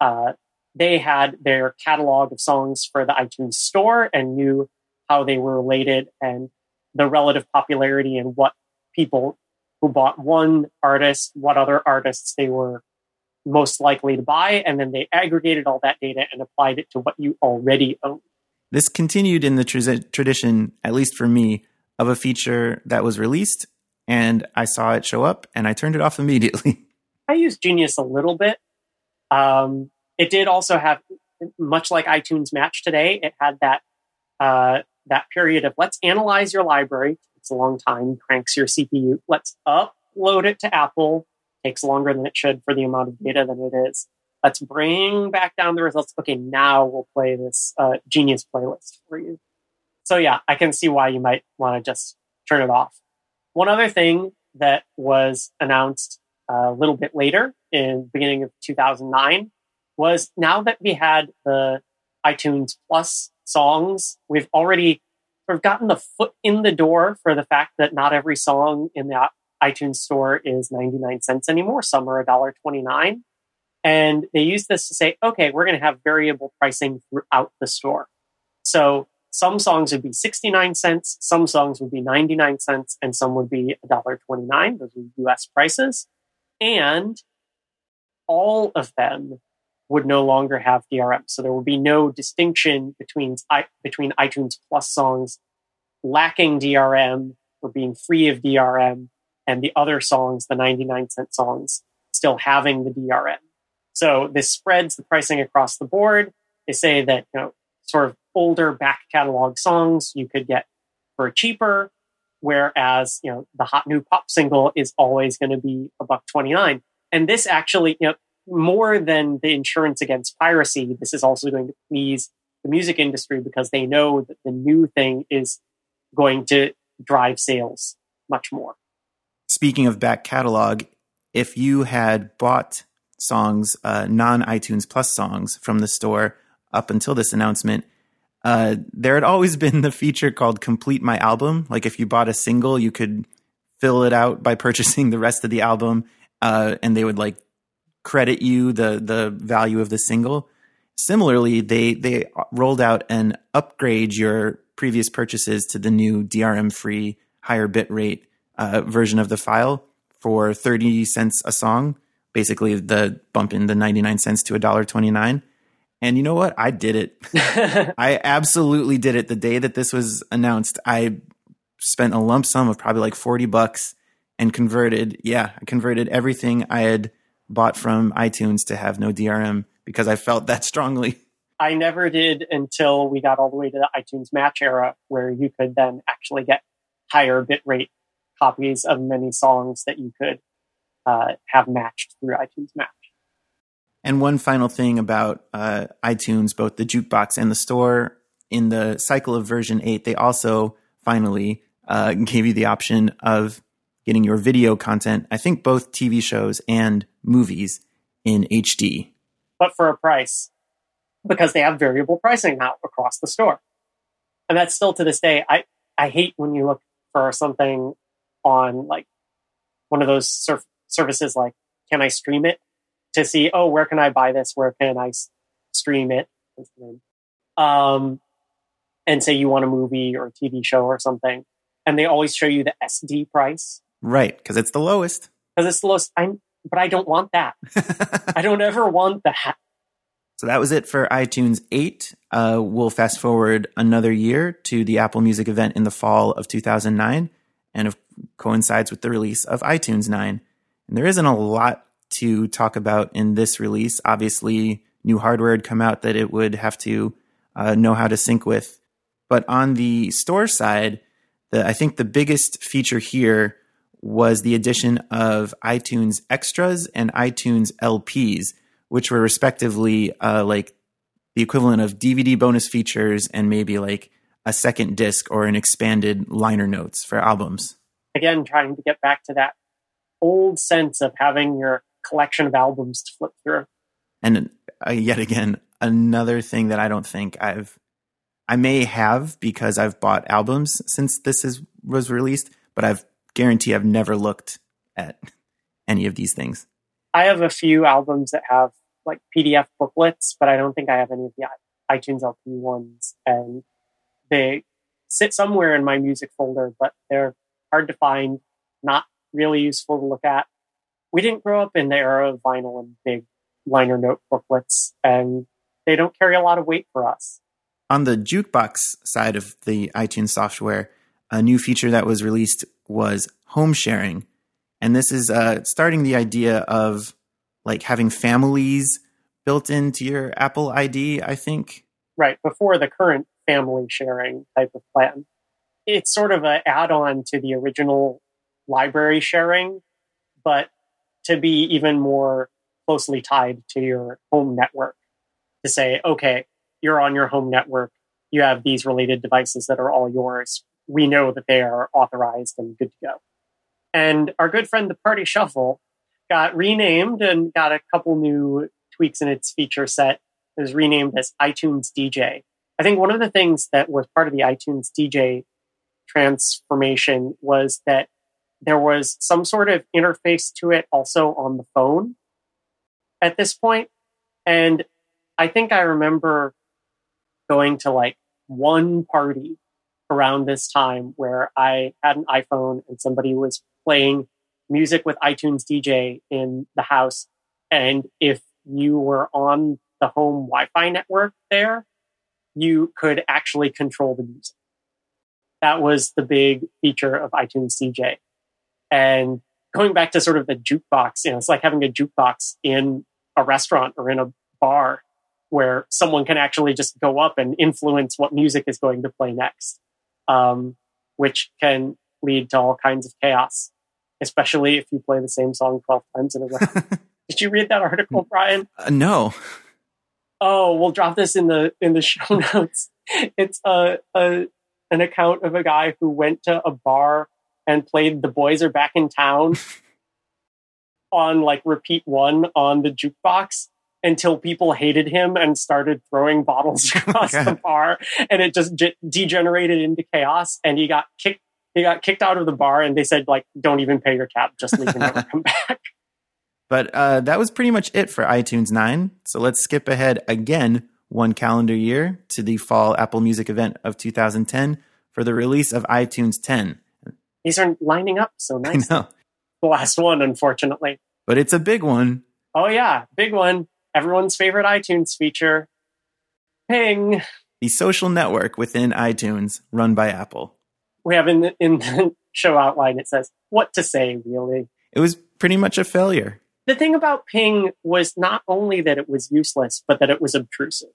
Uh, they had their catalog of songs for the iTunes store and knew how they were related and the relative popularity and what people who bought one artist, what other artists they were most likely to buy. And then they aggregated all that data and applied it to what you already own. This continued in the tra- tradition, at least for me, of a feature that was released and I saw it show up and I turned it off immediately. I used Genius a little bit. Um, it did also have, much like iTunes Match today, it had that uh, that period of let's analyze your library. It's a long time, cranks your CPU. Let's upload it to Apple. Takes longer than it should for the amount of data that it is. Let's bring back down the results. Okay, now we'll play this uh, Genius playlist for you. So yeah, I can see why you might want to just turn it off. One other thing that was announced a little bit later in beginning of 2009 was now that we had the iTunes Plus songs, we've already sort of gotten the foot in the door for the fact that not every song in the iTunes store is 99 cents anymore. Some are $1.29. And they use this to say, okay, we're going to have variable pricing throughout the store. So some songs would be 69 cents, some songs would be 99 cents, and some would be $1.29. Those are US prices and all of them would no longer have DRM. So there would be no distinction between between iTunes Plus songs lacking DRM or being free of DRM and the other songs, the 99 cent songs, still having the DRM. So this spreads the pricing across the board. They say that, you know, sort of older back catalog songs you could get for cheaper whereas you know the hot new pop single is always going to be a buck 29 and this actually you know more than the insurance against piracy this is also going to please the music industry because they know that the new thing is going to drive sales much more speaking of back catalog if you had bought songs uh, non itunes plus songs from the store up until this announcement uh, there had always been the feature called complete my album. Like if you bought a single, you could fill it out by purchasing the rest of the album, uh, and they would like credit you the the value of the single. Similarly, they they rolled out an upgrade your previous purchases to the new DRM free higher bit rate uh, version of the file for 30 cents a song basically the bump in the 99 cents to $1.29 and you know what? I did it. I absolutely did it. The day that this was announced, I spent a lump sum of probably like 40 bucks and converted. Yeah, I converted everything I had bought from iTunes to have no DRM because I felt that strongly. I never did until we got all the way to the iTunes Match era, where you could then actually get higher bitrate copies of many songs that you could uh, have matched through iTunes Match. And one final thing about uh, iTunes, both the jukebox and the store, in the cycle of version 8, they also finally uh, gave you the option of getting your video content, I think both TV shows and movies in HD. But for a price, because they have variable pricing now across the store. And that's still to this day, I, I hate when you look for something on like one of those surf- services like, can I stream it to see, oh, where can I buy this? Where can I s- stream it? Um, and say you want a movie or a TV show or something. And they always show you the SD price Right, because it's the lowest. because it's the lowest. I'm, but I don't want that. I don't ever want that. So that was it for iTunes 8. Uh, we'll fast forward another year to the Apple Music event in the fall of 2009, and it coincides with the release of iTunes 9. And there isn't a lot to talk about in this release. Obviously, new hardware had come out that it would have to uh, know how to sync with. But on the store side, the, I think the biggest feature here was the addition of iTunes Extras and iTunes LPs, which were respectively uh, like the equivalent of DVD bonus features and maybe like a second disc or an expanded liner notes for albums. Again, trying to get back to that old sense of having your collection of albums to flip through. And uh, yet again, another thing that I don't think I've, I may have because I've bought albums since this is was released, but I've guarantee I've never looked at any of these things. I have a few albums that have like PDF booklets, but I don't think I have any of the iTunes LP ones. And they sit somewhere in my music folder, but they're hard to find, not really useful to look at. We didn't grow up in the era of vinyl and big liner note booklets, and they don't carry a lot of weight for us. On the jukebox side of the iTunes software, a new feature that was released was home sharing. And this is uh, starting the idea of like having families built into your Apple ID, I think. right before the current family sharing type of plan. It's sort of an add-on to the original library sharing, but to be even more closely tied to your home network. To say, okay, you're on your home network, you have these related devices that are all yours. We know that they are authorized and good to go. And our good friend, the Party Shuffle, got renamed and got a couple new tweaks in its feature set. It was renamed as iTunes DJ. I think one of the things that was part of the iTunes DJ transformation was that there was some sort of interface to it also on the phone at this point. And I think I remember going to like one party around this time where I had an iPhone and somebody was playing music with iTunes DJ in the house. And if you were on the home Wi Fi network there, you could actually control the music. That was the big feature of iTunes DJ. And going back to sort of the jukebox, you know, it's like having a jukebox in a restaurant or in a bar where someone can actually just go up and influence what music is going to play next, um, which can lead to all kinds of chaos, especially if you play the same song 12 times in a row. Did you read that article, Brian? Uh, no. Oh, we'll drop this in the in the show notes. It's a, a an account of a guy who went to a bar and played "The Boys Are Back in Town" on like repeat one on the jukebox until people hated him and started throwing bottles across the bar, and it just ge- degenerated into chaos. And he got kicked. He got kicked out of the bar, and they said like, "Don't even pay your tab, just leave and never come back." But uh, that was pretty much it for iTunes 9. So let's skip ahead again one calendar year to the fall Apple Music event of 2010 for the release of iTunes 10. These are lining up so I nice. know, The last one, unfortunately. but it's a big one. Oh yeah, big one. Everyone's favorite iTunes feature. Ping. The social network within iTunes run by Apple. We have in the, in the show outline it says what to say really. It was pretty much a failure. The thing about Ping was not only that it was useless, but that it was obtrusive.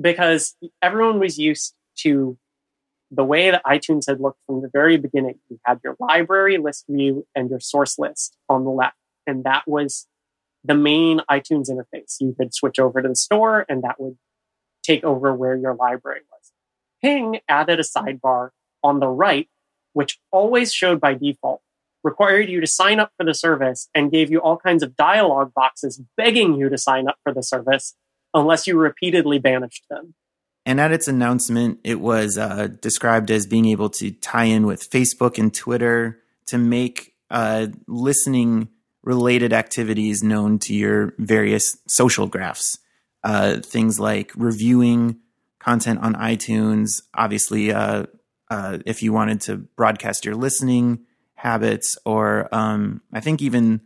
Because everyone was used to the way that iTunes had looked from the very beginning. You had your library list view and your source list on the left. And that was the main iTunes interface. You could switch over to the store and that would take over where your library was. Ping added a sidebar on the right, which always showed by default, required you to sign up for the service and gave you all kinds of dialog boxes begging you to sign up for the service unless you repeatedly banished them. And at its announcement, it was uh, described as being able to tie in with Facebook and Twitter to make uh, listening related activities known to your various social graphs. Uh, things like reviewing content on iTunes. Obviously, uh, uh, if you wanted to broadcast your listening habits, or um, I think even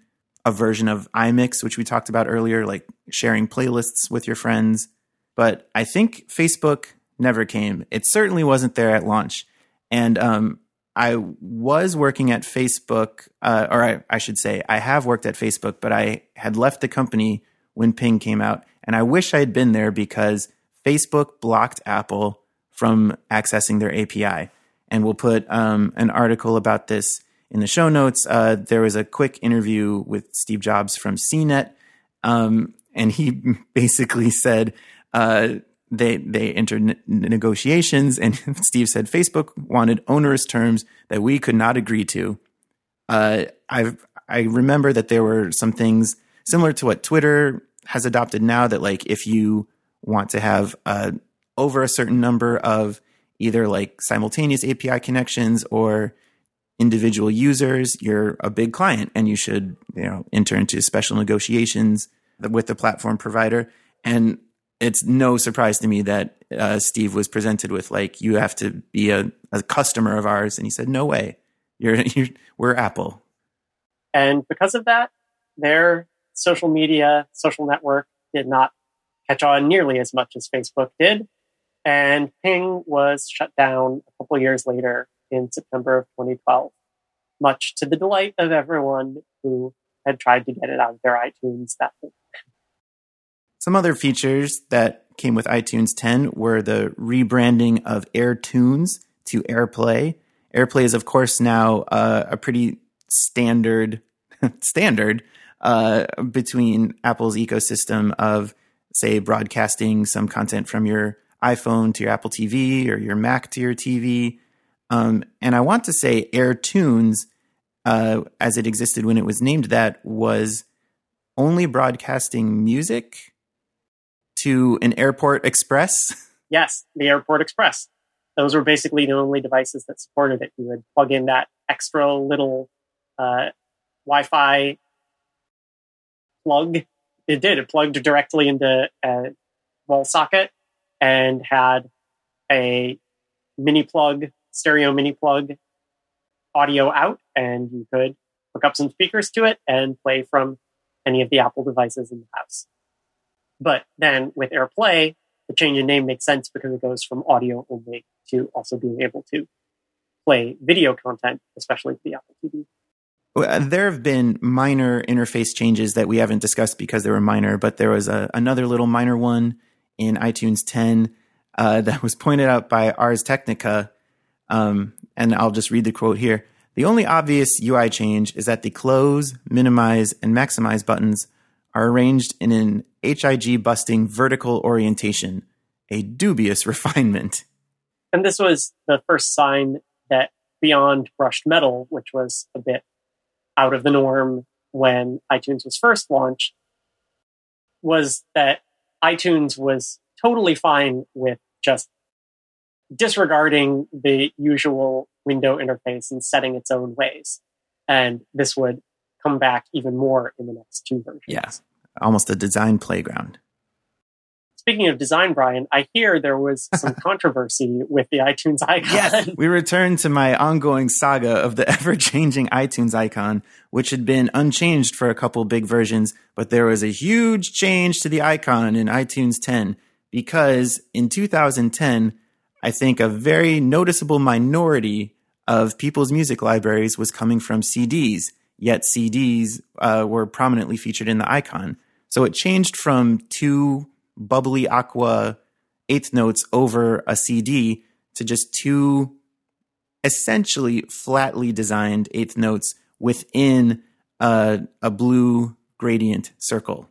a version of iMix, which we talked about earlier, like sharing playlists with your friends. But I think Facebook never came. It certainly wasn't there at launch. And um, I was working at Facebook, uh, or I, I, should say, I have worked at Facebook, but I had left the company when Ping came out. And I wish I had been there because Facebook blocked Apple from accessing their API. And we'll put um, an article about this in the show notes. Uh, there was a quick interview with Steve Jobs from CNET. Um, and he basically said, uh, they they entered negotiations, and Steve said Facebook wanted onerous terms that we could not agree to. Uh, I I remember that there were some things similar to what Twitter has adopted now. That like if you want to have uh, over a certain number of either like simultaneous API connections or individual users, you're a big client and you should you know enter into special negotiations with the platform provider. And it's no surprise to me that uh, Steve was presented with like you have to be a, a customer of ours, and he said, "No way, you're, you're we're Apple." And because of that, their social media, social network did not catch on nearly as much as Facebook did, and Ping was shut down a couple years later in September of 2012, much to the delight of everyone who had tried to get it out of their iTunes that week. some other features that came with iTunes 10 were the rebranding of AirTunes to AirPlay. AirPlay is, of course, now uh, a pretty standard standard uh, between Apple's ecosystem of, say, broadcasting some content from your iPhone to your Apple TV or your Mac to your TV. Um, and I want to say AirTunes, uh, as it existed when it was named that, was only broadcasting music to an Airport Express? Yes, the Airport Express. Those were basically the only devices that supported it. You would plug in that extra little uh, Wi Fi plug. It did. It plugged directly into a wall socket and had a mini plug, stereo mini plug audio out, and you could hook up some speakers to it and play from any of the Apple devices in the house. But then with AirPlay, the change in name makes sense because it goes from audio only to also being able to play video content, especially for the Apple TV. There have been minor interface changes that we haven't discussed because they were minor, but there was a, another little minor one in iTunes 10 uh, that was pointed out by Ars Technica. Um, and I'll just read the quote here. The only obvious UI change is that the close, minimize, and maximize buttons are arranged in an HIG busting vertical orientation, a dubious refinement. And this was the first sign that beyond brushed metal, which was a bit out of the norm when iTunes was first launched, was that iTunes was totally fine with just disregarding the usual window interface and setting its own ways. And this would come back even more in the next two versions. Yeah, almost a design playground. Speaking of design, Brian, I hear there was some controversy with the iTunes icon. Yes, we return to my ongoing saga of the ever changing iTunes icon, which had been unchanged for a couple big versions, but there was a huge change to the icon in iTunes 10 because in 2010, I think a very noticeable minority of people's music libraries was coming from CDs yet CDs uh, were prominently featured in the icon. So it changed from two bubbly aqua eighth notes over a CD to just two essentially flatly designed eighth notes within a, a blue gradient circle.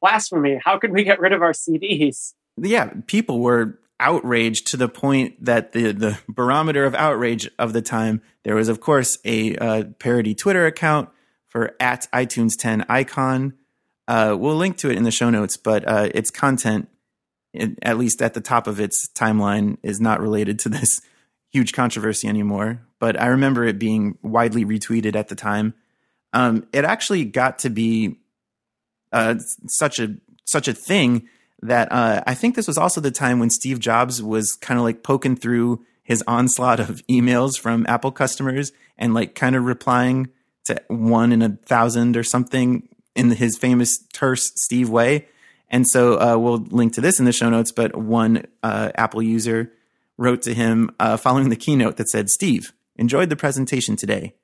Blasphemy. How could we get rid of our CDs? Yeah, people were outraged to the point that the the barometer of outrage of the time there was of course a uh, parody Twitter account for at iTunes 10 icon. Uh, we'll link to it in the show notes, but uh, its content, at least at the top of its timeline, is not related to this huge controversy anymore. But I remember it being widely retweeted at the time. um, it actually got to be uh, such a such a thing that uh, I think this was also the time when Steve Jobs was kind of like poking through his onslaught of emails from Apple customers and like kind of replying to one in a thousand or something in his famous terse Steve way. And so uh, we'll link to this in the show notes. But one uh, Apple user wrote to him uh, following the keynote that said, "Steve, enjoyed the presentation today.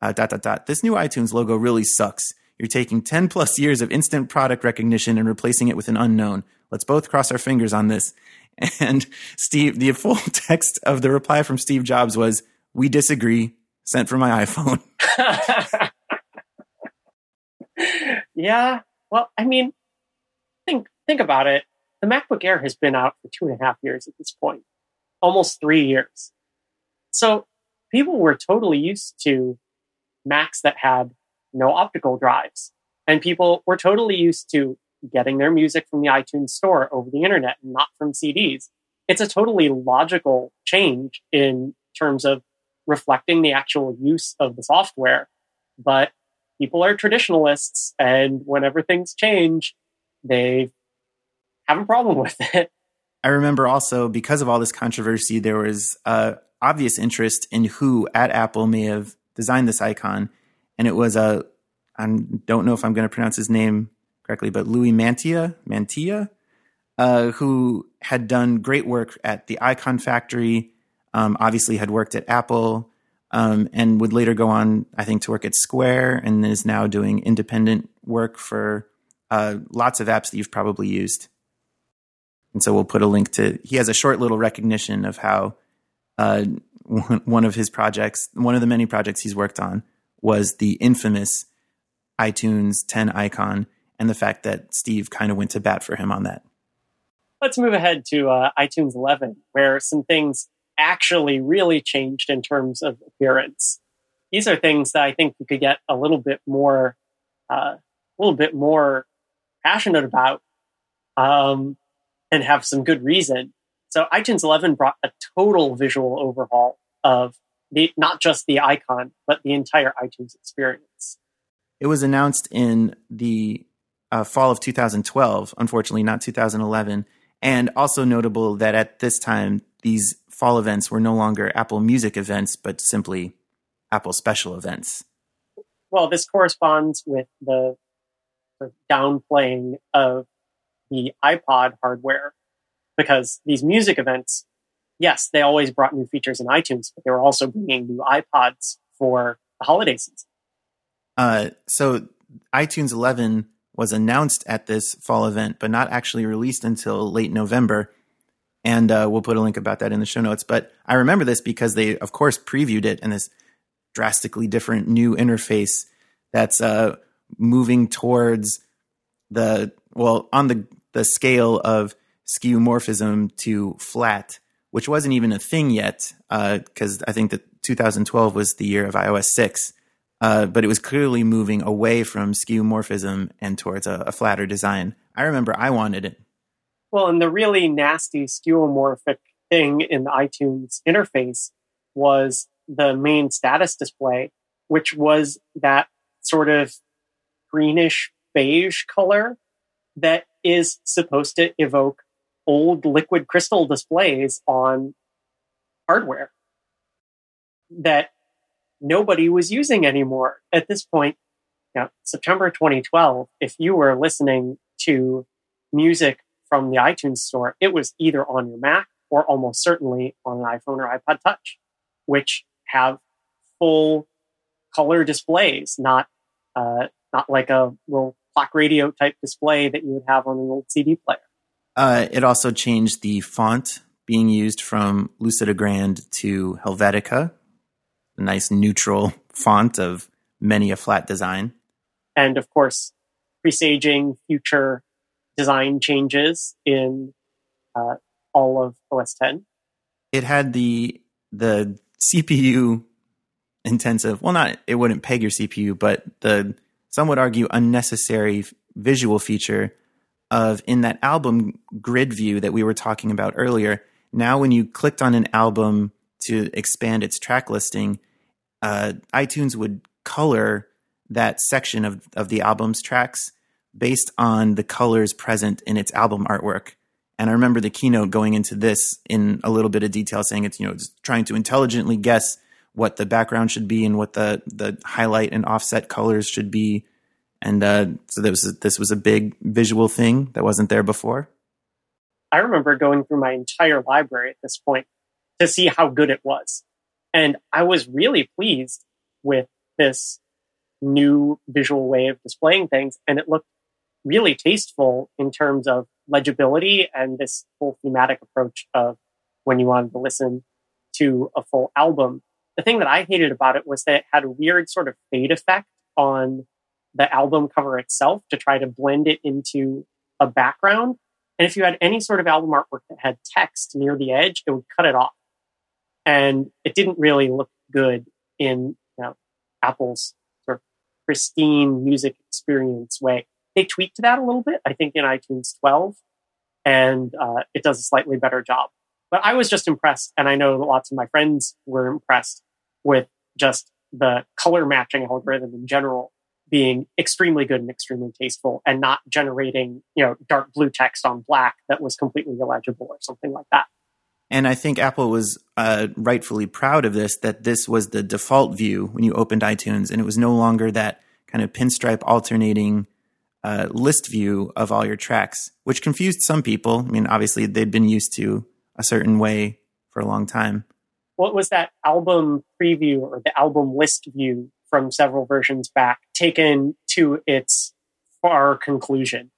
Uh, dot dot dot. This new iTunes logo really sucks. You're taking 10 plus years of instant product recognition and replacing it with an unknown. Let's both cross our fingers on this." And Steve, the full text of the reply from Steve Jobs was, "We disagree." Sent from my iPhone. yeah. Well, I mean, think think about it. The MacBook Air has been out for two and a half years at this point, almost three years. So people were totally used to Macs that had no optical drives, and people were totally used to getting their music from the iTunes store over the internet, and not from CDs. It's a totally logical change in terms of reflecting the actual use of the software. But people are traditionalists, and whenever things change, they have a problem with it. I remember also because of all this controversy, there was uh, obvious interest in who at Apple may have designed this icon, and it was a I don't know if I'm going to pronounce his name correctly, but Louie Mantia Mantia, uh, who had done great work at the Icon Factory. Um, obviously, had worked at Apple um, and would later go on, I think, to work at Square, and is now doing independent work for uh, lots of apps that you've probably used. And so we'll put a link to. He has a short little recognition of how uh, one of his projects, one of the many projects he's worked on, was the infamous iTunes 10 icon, and the fact that Steve kind of went to bat for him on that. Let's move ahead to uh, iTunes 11, where some things actually really changed in terms of appearance. These are things that I think you could get a little bit more, uh, a little bit more passionate about um, and have some good reason. So iTunes 11 brought a total visual overhaul of the not just the icon, but the entire iTunes experience. It was announced in the uh, fall of 2012, unfortunately, not 2011. And also notable that at this time, these fall events were no longer Apple Music events, but simply Apple special events. Well, this corresponds with the sort of downplaying of the iPod hardware because these music events, yes, they always brought new features in iTunes, but they were also bringing new iPods for the holiday season. Uh, so iTunes 11 was announced at this fall event, but not actually released until late November. And uh, we'll put a link about that in the show notes. But I remember this because they, of course, previewed it in this drastically different new interface that's uh, moving towards the well on the the scale of skeuomorphism to flat, which wasn't even a thing yet because uh, I think that 2012 was the year of iOS six, uh, but it was clearly moving away from skeuomorphism and towards a, a, flatter design. I remember I wanted it. Well, and the really nasty skeuomorphic thing in the iTunes interface was the main status display, which was that sort of greenish beige color that is supposed to evoke old liquid crystal displays on hardware that nobody was using anymore at this point. You September 2012, if you were listening to music from the iTunes store, it was either on your Mac or almost certainly on an iPhone or iPod Touch, which have full color displays, not uh, not like a little clock radio type display that you would have on an old CD player. Uh, it also changed the font being used from Lucida Grande to Helvetica, a nice neutral font of many a flat design. And of course, presaging future design changes in uh, all of OS 10. It had the the CPU intensive. Well, not it wouldn't peg your CPU, but the some would argue unnecessary visual feature of in that album grid view that we were talking about earlier. Now, when you clicked on an album to expand its track listing, uh, iTunes would color that section of, of the album's tracks based on the colors present in its album artwork. And I remember the keynote going into this in a little bit of detail, saying it's you know it's trying to intelligently guess what the background should be and what the the highlight and offset colors should be. And uh, so this was this was a big visual thing that wasn't there before. I remember going through my entire library at this point to see how good it was, and I was really pleased with this new visual way of displaying things, and it looked really tasteful in terms of legibility and this whole thematic approach of when you wanted to listen to a full album. The thing that I hated about it was that it had a weird sort of fade effect on the album cover itself to try to blend it into a background. And if you had any sort of album artwork that had text near the edge, it would cut it off. And it didn't really look good in you know, Apple's sort of pristine music experience way. They tweaked that a little bit, I think, in iTunes 12, and uh, it does a slightly better job. But I was just impressed, and I know lots of my friends were impressed with just the color matching algorithm in general being extremely good and extremely tasteful and not generating, you know, dark blue text on black that was completely illegible or something like that. And I think Apple was uh, rightfully proud of this, that this was the default view when you opened iTunes, and it was no longer that kind of pinstripe alternating uh, list view of all your tracks, which confused some people. I mean, obviously, they'd been used to a certain way for a long time. What was that album preview or the album list view from several versions back taken to its far conclusion,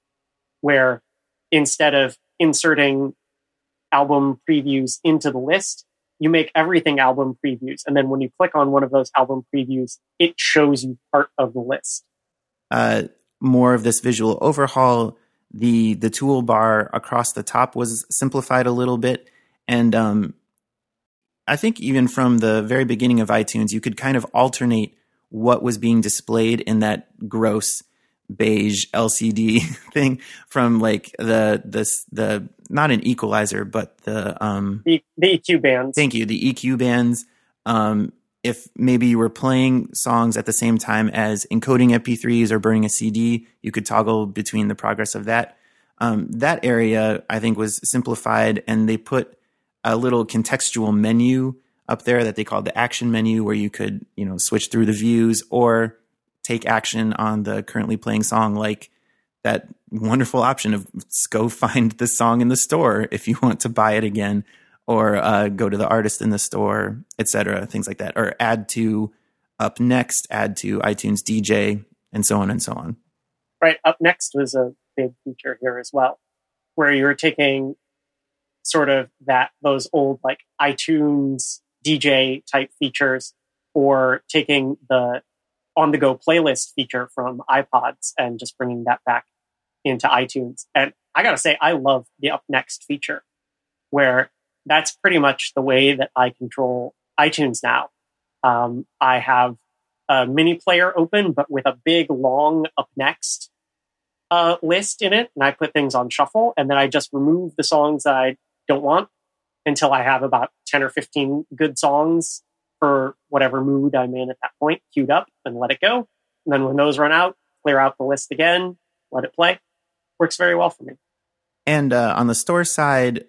where instead of inserting album previews into the list, you make everything album previews. And then when you click on one of those album previews, it shows you part of the list. Uh, more of this visual overhaul. The the toolbar across the top was simplified a little bit, and um, I think even from the very beginning of iTunes, you could kind of alternate what was being displayed in that gross beige LCD thing from like the the the not an equalizer but the um the, the EQ bands. Thank you, the EQ bands. Um, if maybe you were playing songs at the same time as encoding MP3s or burning a CD, you could toggle between the progress of that. Um, that area, I think, was simplified, and they put a little contextual menu up there that they called the action menu, where you could, you know, switch through the views or take action on the currently playing song, like that wonderful option of go find the song in the store if you want to buy it again or uh, go to the artist in the store, etc., things like that, or add to up next, add to iTunes DJ, and so on and so on. Right. Up next was a big feature here as well, where you're taking sort of that those old like iTunes DJ type features, or taking the on the go playlist feature from iPods and just bringing that back into iTunes. And I got to say, I love the up next feature where that's pretty much the way that I control iTunes now. Um, I have a mini player open, but with a big, long up next uh, list in it, and I put things on shuffle, and then I just remove the songs that I don't want until I have about 10 or 15 good songs for whatever mood I'm in at that point queued up and let it go. And then when those run out, clear out the list again, let it play. Works very well for me. And uh, on the store side,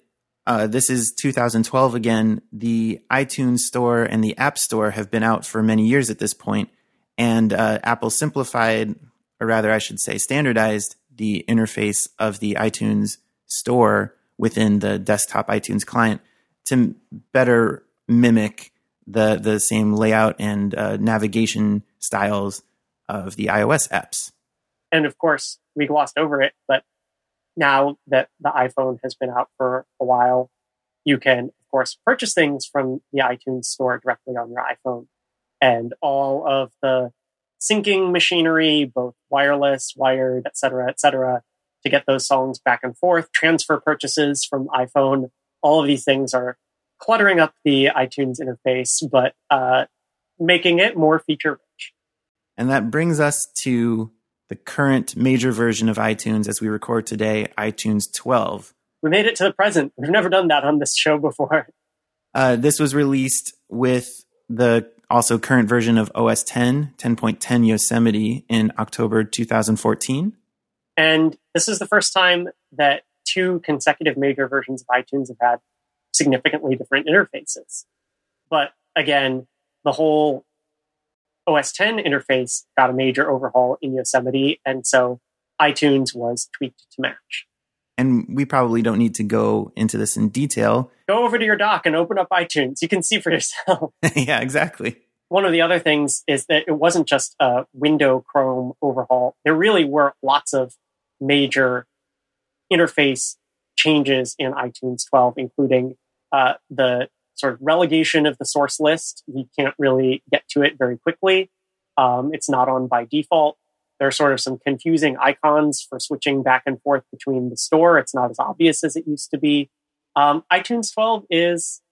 uh, this is 2012 again. The iTunes Store and the App Store have been out for many years at this point, and uh, Apple simplified, or rather, I should say, standardized the interface of the iTunes Store within the desktop iTunes client to better mimic the the same layout and uh, navigation styles of the iOS apps. And of course, we glossed over it, but now that the iPhone has been out for a while, you can, of course, purchase things from the iTunes store directly on your iPhone. And all of the syncing machinery, both wireless, wired, et cetera, et cetera, to get those songs back and forth, transfer purchases from iPhone, all of these things are cluttering up the iTunes interface, but uh, making it more feature rich. And that brings us to the current major version of iTunes as we record today, iTunes 12. We made it to the present. We've never done that on this show before. Uh, this was released with the also current version of OS 10, 10.10 Yosemite in October 2014. And this is the first time that two consecutive major versions of iTunes have had significantly different interfaces. But again, the whole OS 10 interface got a major overhaul in Yosemite, and so iTunes was tweaked to match. And we probably don't need to go into this in detail. Go over to your dock and open up iTunes. You can see for yourself. yeah, exactly. One of the other things is that it wasn't just a window Chrome overhaul. There really were lots of major interface changes in iTunes 12, including uh, the sort of relegation of the source list. You can't really get to it very quickly. Um, it's not on by default. There are sort of some confusing icons for switching back and forth between the store. It's not as obvious as it used to be. Um, iTunes 12 is,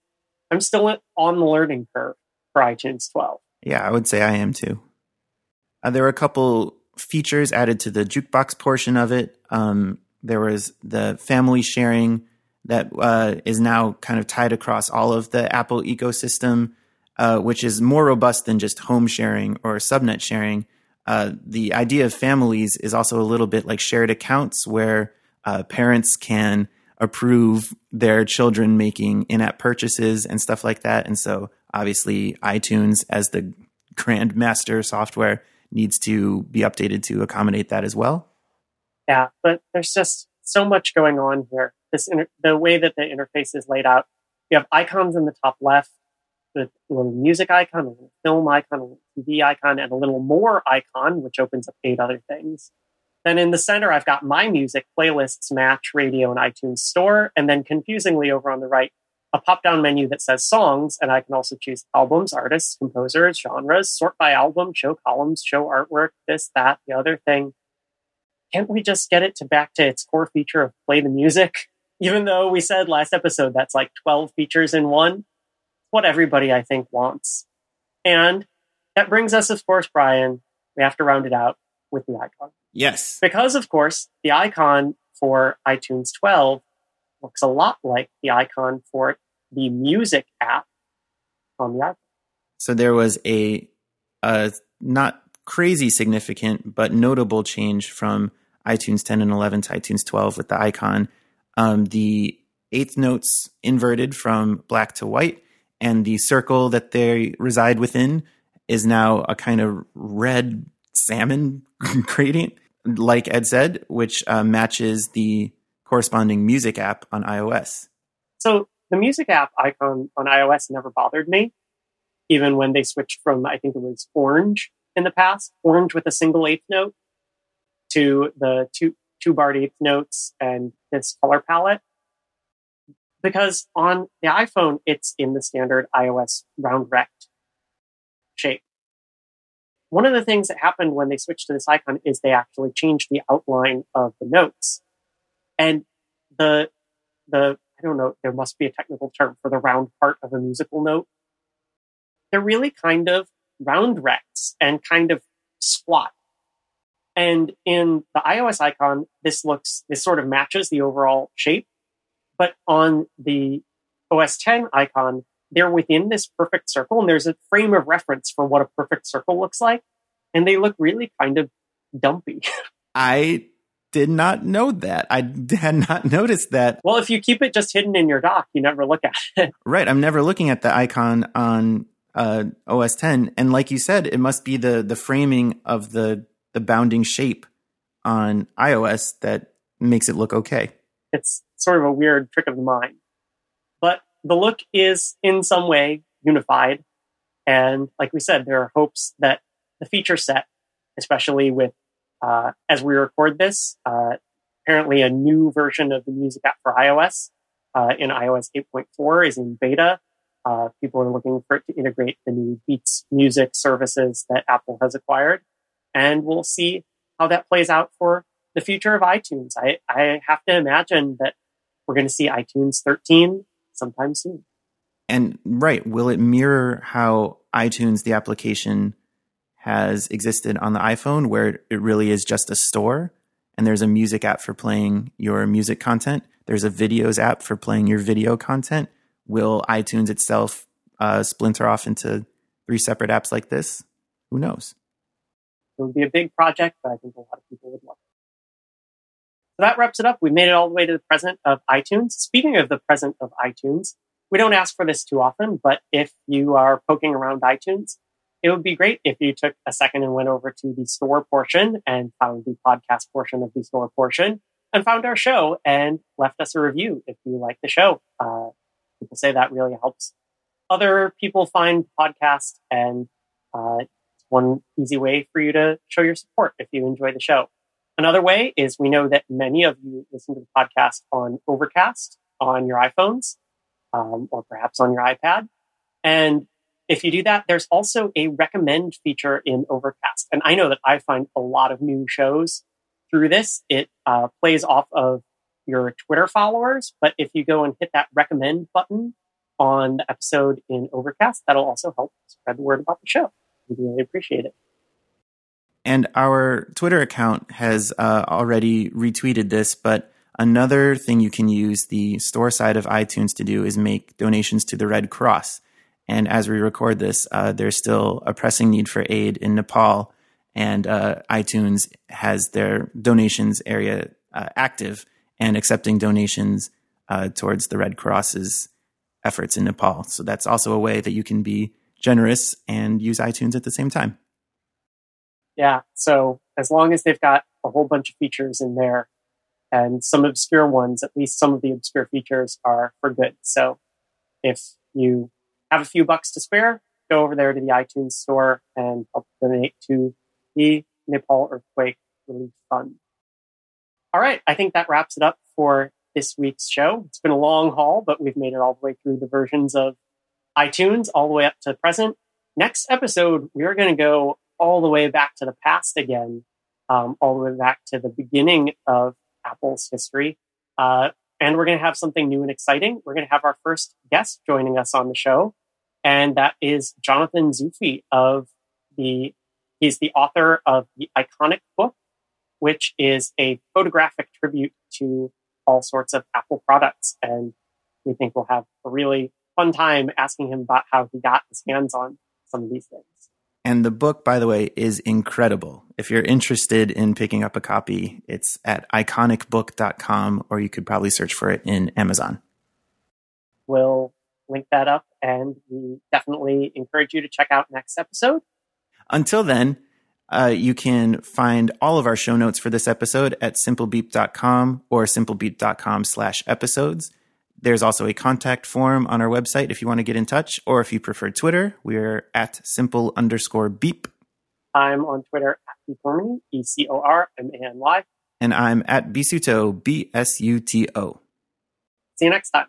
I'm still on the learning curve for iTunes 12. Yeah, I would say I am too. Uh, there were a couple features added to the jukebox portion of it. Um, there was the family sharing that uh, is now kind of tied across all of the Apple ecosystem, uh, which is more robust than just home sharing or subnet sharing. Uh, the idea of families is also a little bit like shared accounts where uh, parents can approve their children making in app purchases and stuff like that. And so, obviously, iTunes, as the grandmaster software, needs to be updated to accommodate that as well. Yeah, but there's just so much going on here. This inter- the way that the interface is laid out. You have icons in the top left, the little music icon, a little film icon, a little TV icon, and a little more icon, which opens up eight other things. Then in the center, I've got my music, playlists, match, radio, and iTunes Store. And then confusingly over on the right, a pop down menu that says songs. And I can also choose albums, artists, composers, genres, sort by album, show columns, show artwork, this, that, the other thing. Can't we just get it to back to its core feature of play the music? Even though we said last episode that's like 12 features in one, what everybody I think wants. And that brings us, of course, Brian, we have to round it out with the icon. Yes. Because, of course, the icon for iTunes 12 looks a lot like the icon for the music app on the iPhone. So there was a, a not crazy significant, but notable change from iTunes 10 and 11 to iTunes 12 with the icon. Um, the eighth notes inverted from black to white, and the circle that they reside within is now a kind of red salmon gradient, like Ed said, which uh, matches the corresponding music app on iOS. So the music app icon on iOS never bothered me, even when they switched from, I think it was orange in the past, orange with a single eighth note, to the two, two barred eighth notes and this color palette. Because on the iPhone, it's in the standard iOS round rect shape. One of the things that happened when they switched to this icon is they actually changed the outline of the notes. And the, the, I don't know, there must be a technical term for the round part of a musical note. They're really kind of round rects and kind of squat. And in the iOS icon, this looks, this sort of matches the overall shape. But on the OS 10 icon, they're within this perfect circle and there's a frame of reference for what a perfect circle looks like. And they look really kind of dumpy. I did not know that. I had not noticed that. Well, if you keep it just hidden in your dock, you never look at it. Right. I'm never looking at the icon on uh, OS 10. And like you said, it must be the the framing of the the bounding shape on iOS that makes it look okay. It's sort of a weird trick of the mind. But the look is in some way unified. And like we said, there are hopes that the feature set, especially with, uh, as we record this, uh, apparently a new version of the music app for iOS uh, in iOS 8.4 is in beta. Uh, people are looking for it to integrate the new Beats music services that Apple has acquired. And we'll see how that plays out for the future of iTunes. I, I have to imagine that we're going to see iTunes 13 sometime soon. And right, will it mirror how iTunes, the application, has existed on the iPhone, where it really is just a store and there's a music app for playing your music content? There's a videos app for playing your video content. Will iTunes itself uh, splinter off into three separate apps like this, who knows? It would be a big project, but I think a lot of people would love it. So that wraps it up. We made it all the way to the present of iTunes. Speaking of the present of iTunes, we don't ask for this too often, but if you are poking around iTunes, it would be great if you took a second and went over to the store portion and found the podcast portion of the store portion and found our show and left us a review if you like the show. Uh, people say that really helps other people find podcasts and uh, one easy way for you to show your support if you enjoy the show. Another way is we know that many of you listen to the podcast on Overcast on your iPhones um, or perhaps on your iPad. And if you do that, there's also a recommend feature in Overcast. And I know that I find a lot of new shows through this. It uh, plays off of your Twitter followers, but if you go and hit that recommend button on the episode in Overcast, that'll also help spread the word about the show. We really appreciate it. And our Twitter account has uh, already retweeted this, but another thing you can use the store side of iTunes to do is make donations to the Red Cross. And as we record this, uh, there's still a pressing need for aid in Nepal, and uh, iTunes has their donations area uh, active and accepting donations uh, towards the Red Cross's efforts in Nepal. So that's also a way that you can be generous and use iTunes at the same time. Yeah. So as long as they've got a whole bunch of features in there and some obscure ones, at least some of the obscure features are for good. So if you have a few bucks to spare, go over there to the iTunes store and help donate to the Nepal Earthquake Relief Fund. All right. I think that wraps it up for this week's show. It's been a long haul, but we've made it all the way through the versions of iTunes all the way up to the present. Next episode, we are going to go all the way back to the past again, um, all the way back to the beginning of Apple's history. Uh, and we're going to have something new and exciting. We're going to have our first guest joining us on the show, and that is Jonathan Zufi of the. He's the author of the iconic book, which is a photographic tribute to all sorts of Apple products. And we think we'll have a really fun time asking him about how he got his hands on some of these things. And the book, by the way, is incredible. If you're interested in picking up a copy, it's at iconicbook.com or you could probably search for it in Amazon. We'll link that up and we definitely encourage you to check out next episode. Until then, uh, you can find all of our show notes for this episode at simplebeep.com or simplebeep.com slash episodes. There's also a contact form on our website if you want to get in touch, or if you prefer Twitter, we're at simple underscore beep. I'm on Twitter at Becormany, E C O R M A N Y. And I'm at Bisuto, B S U T O. See you next time.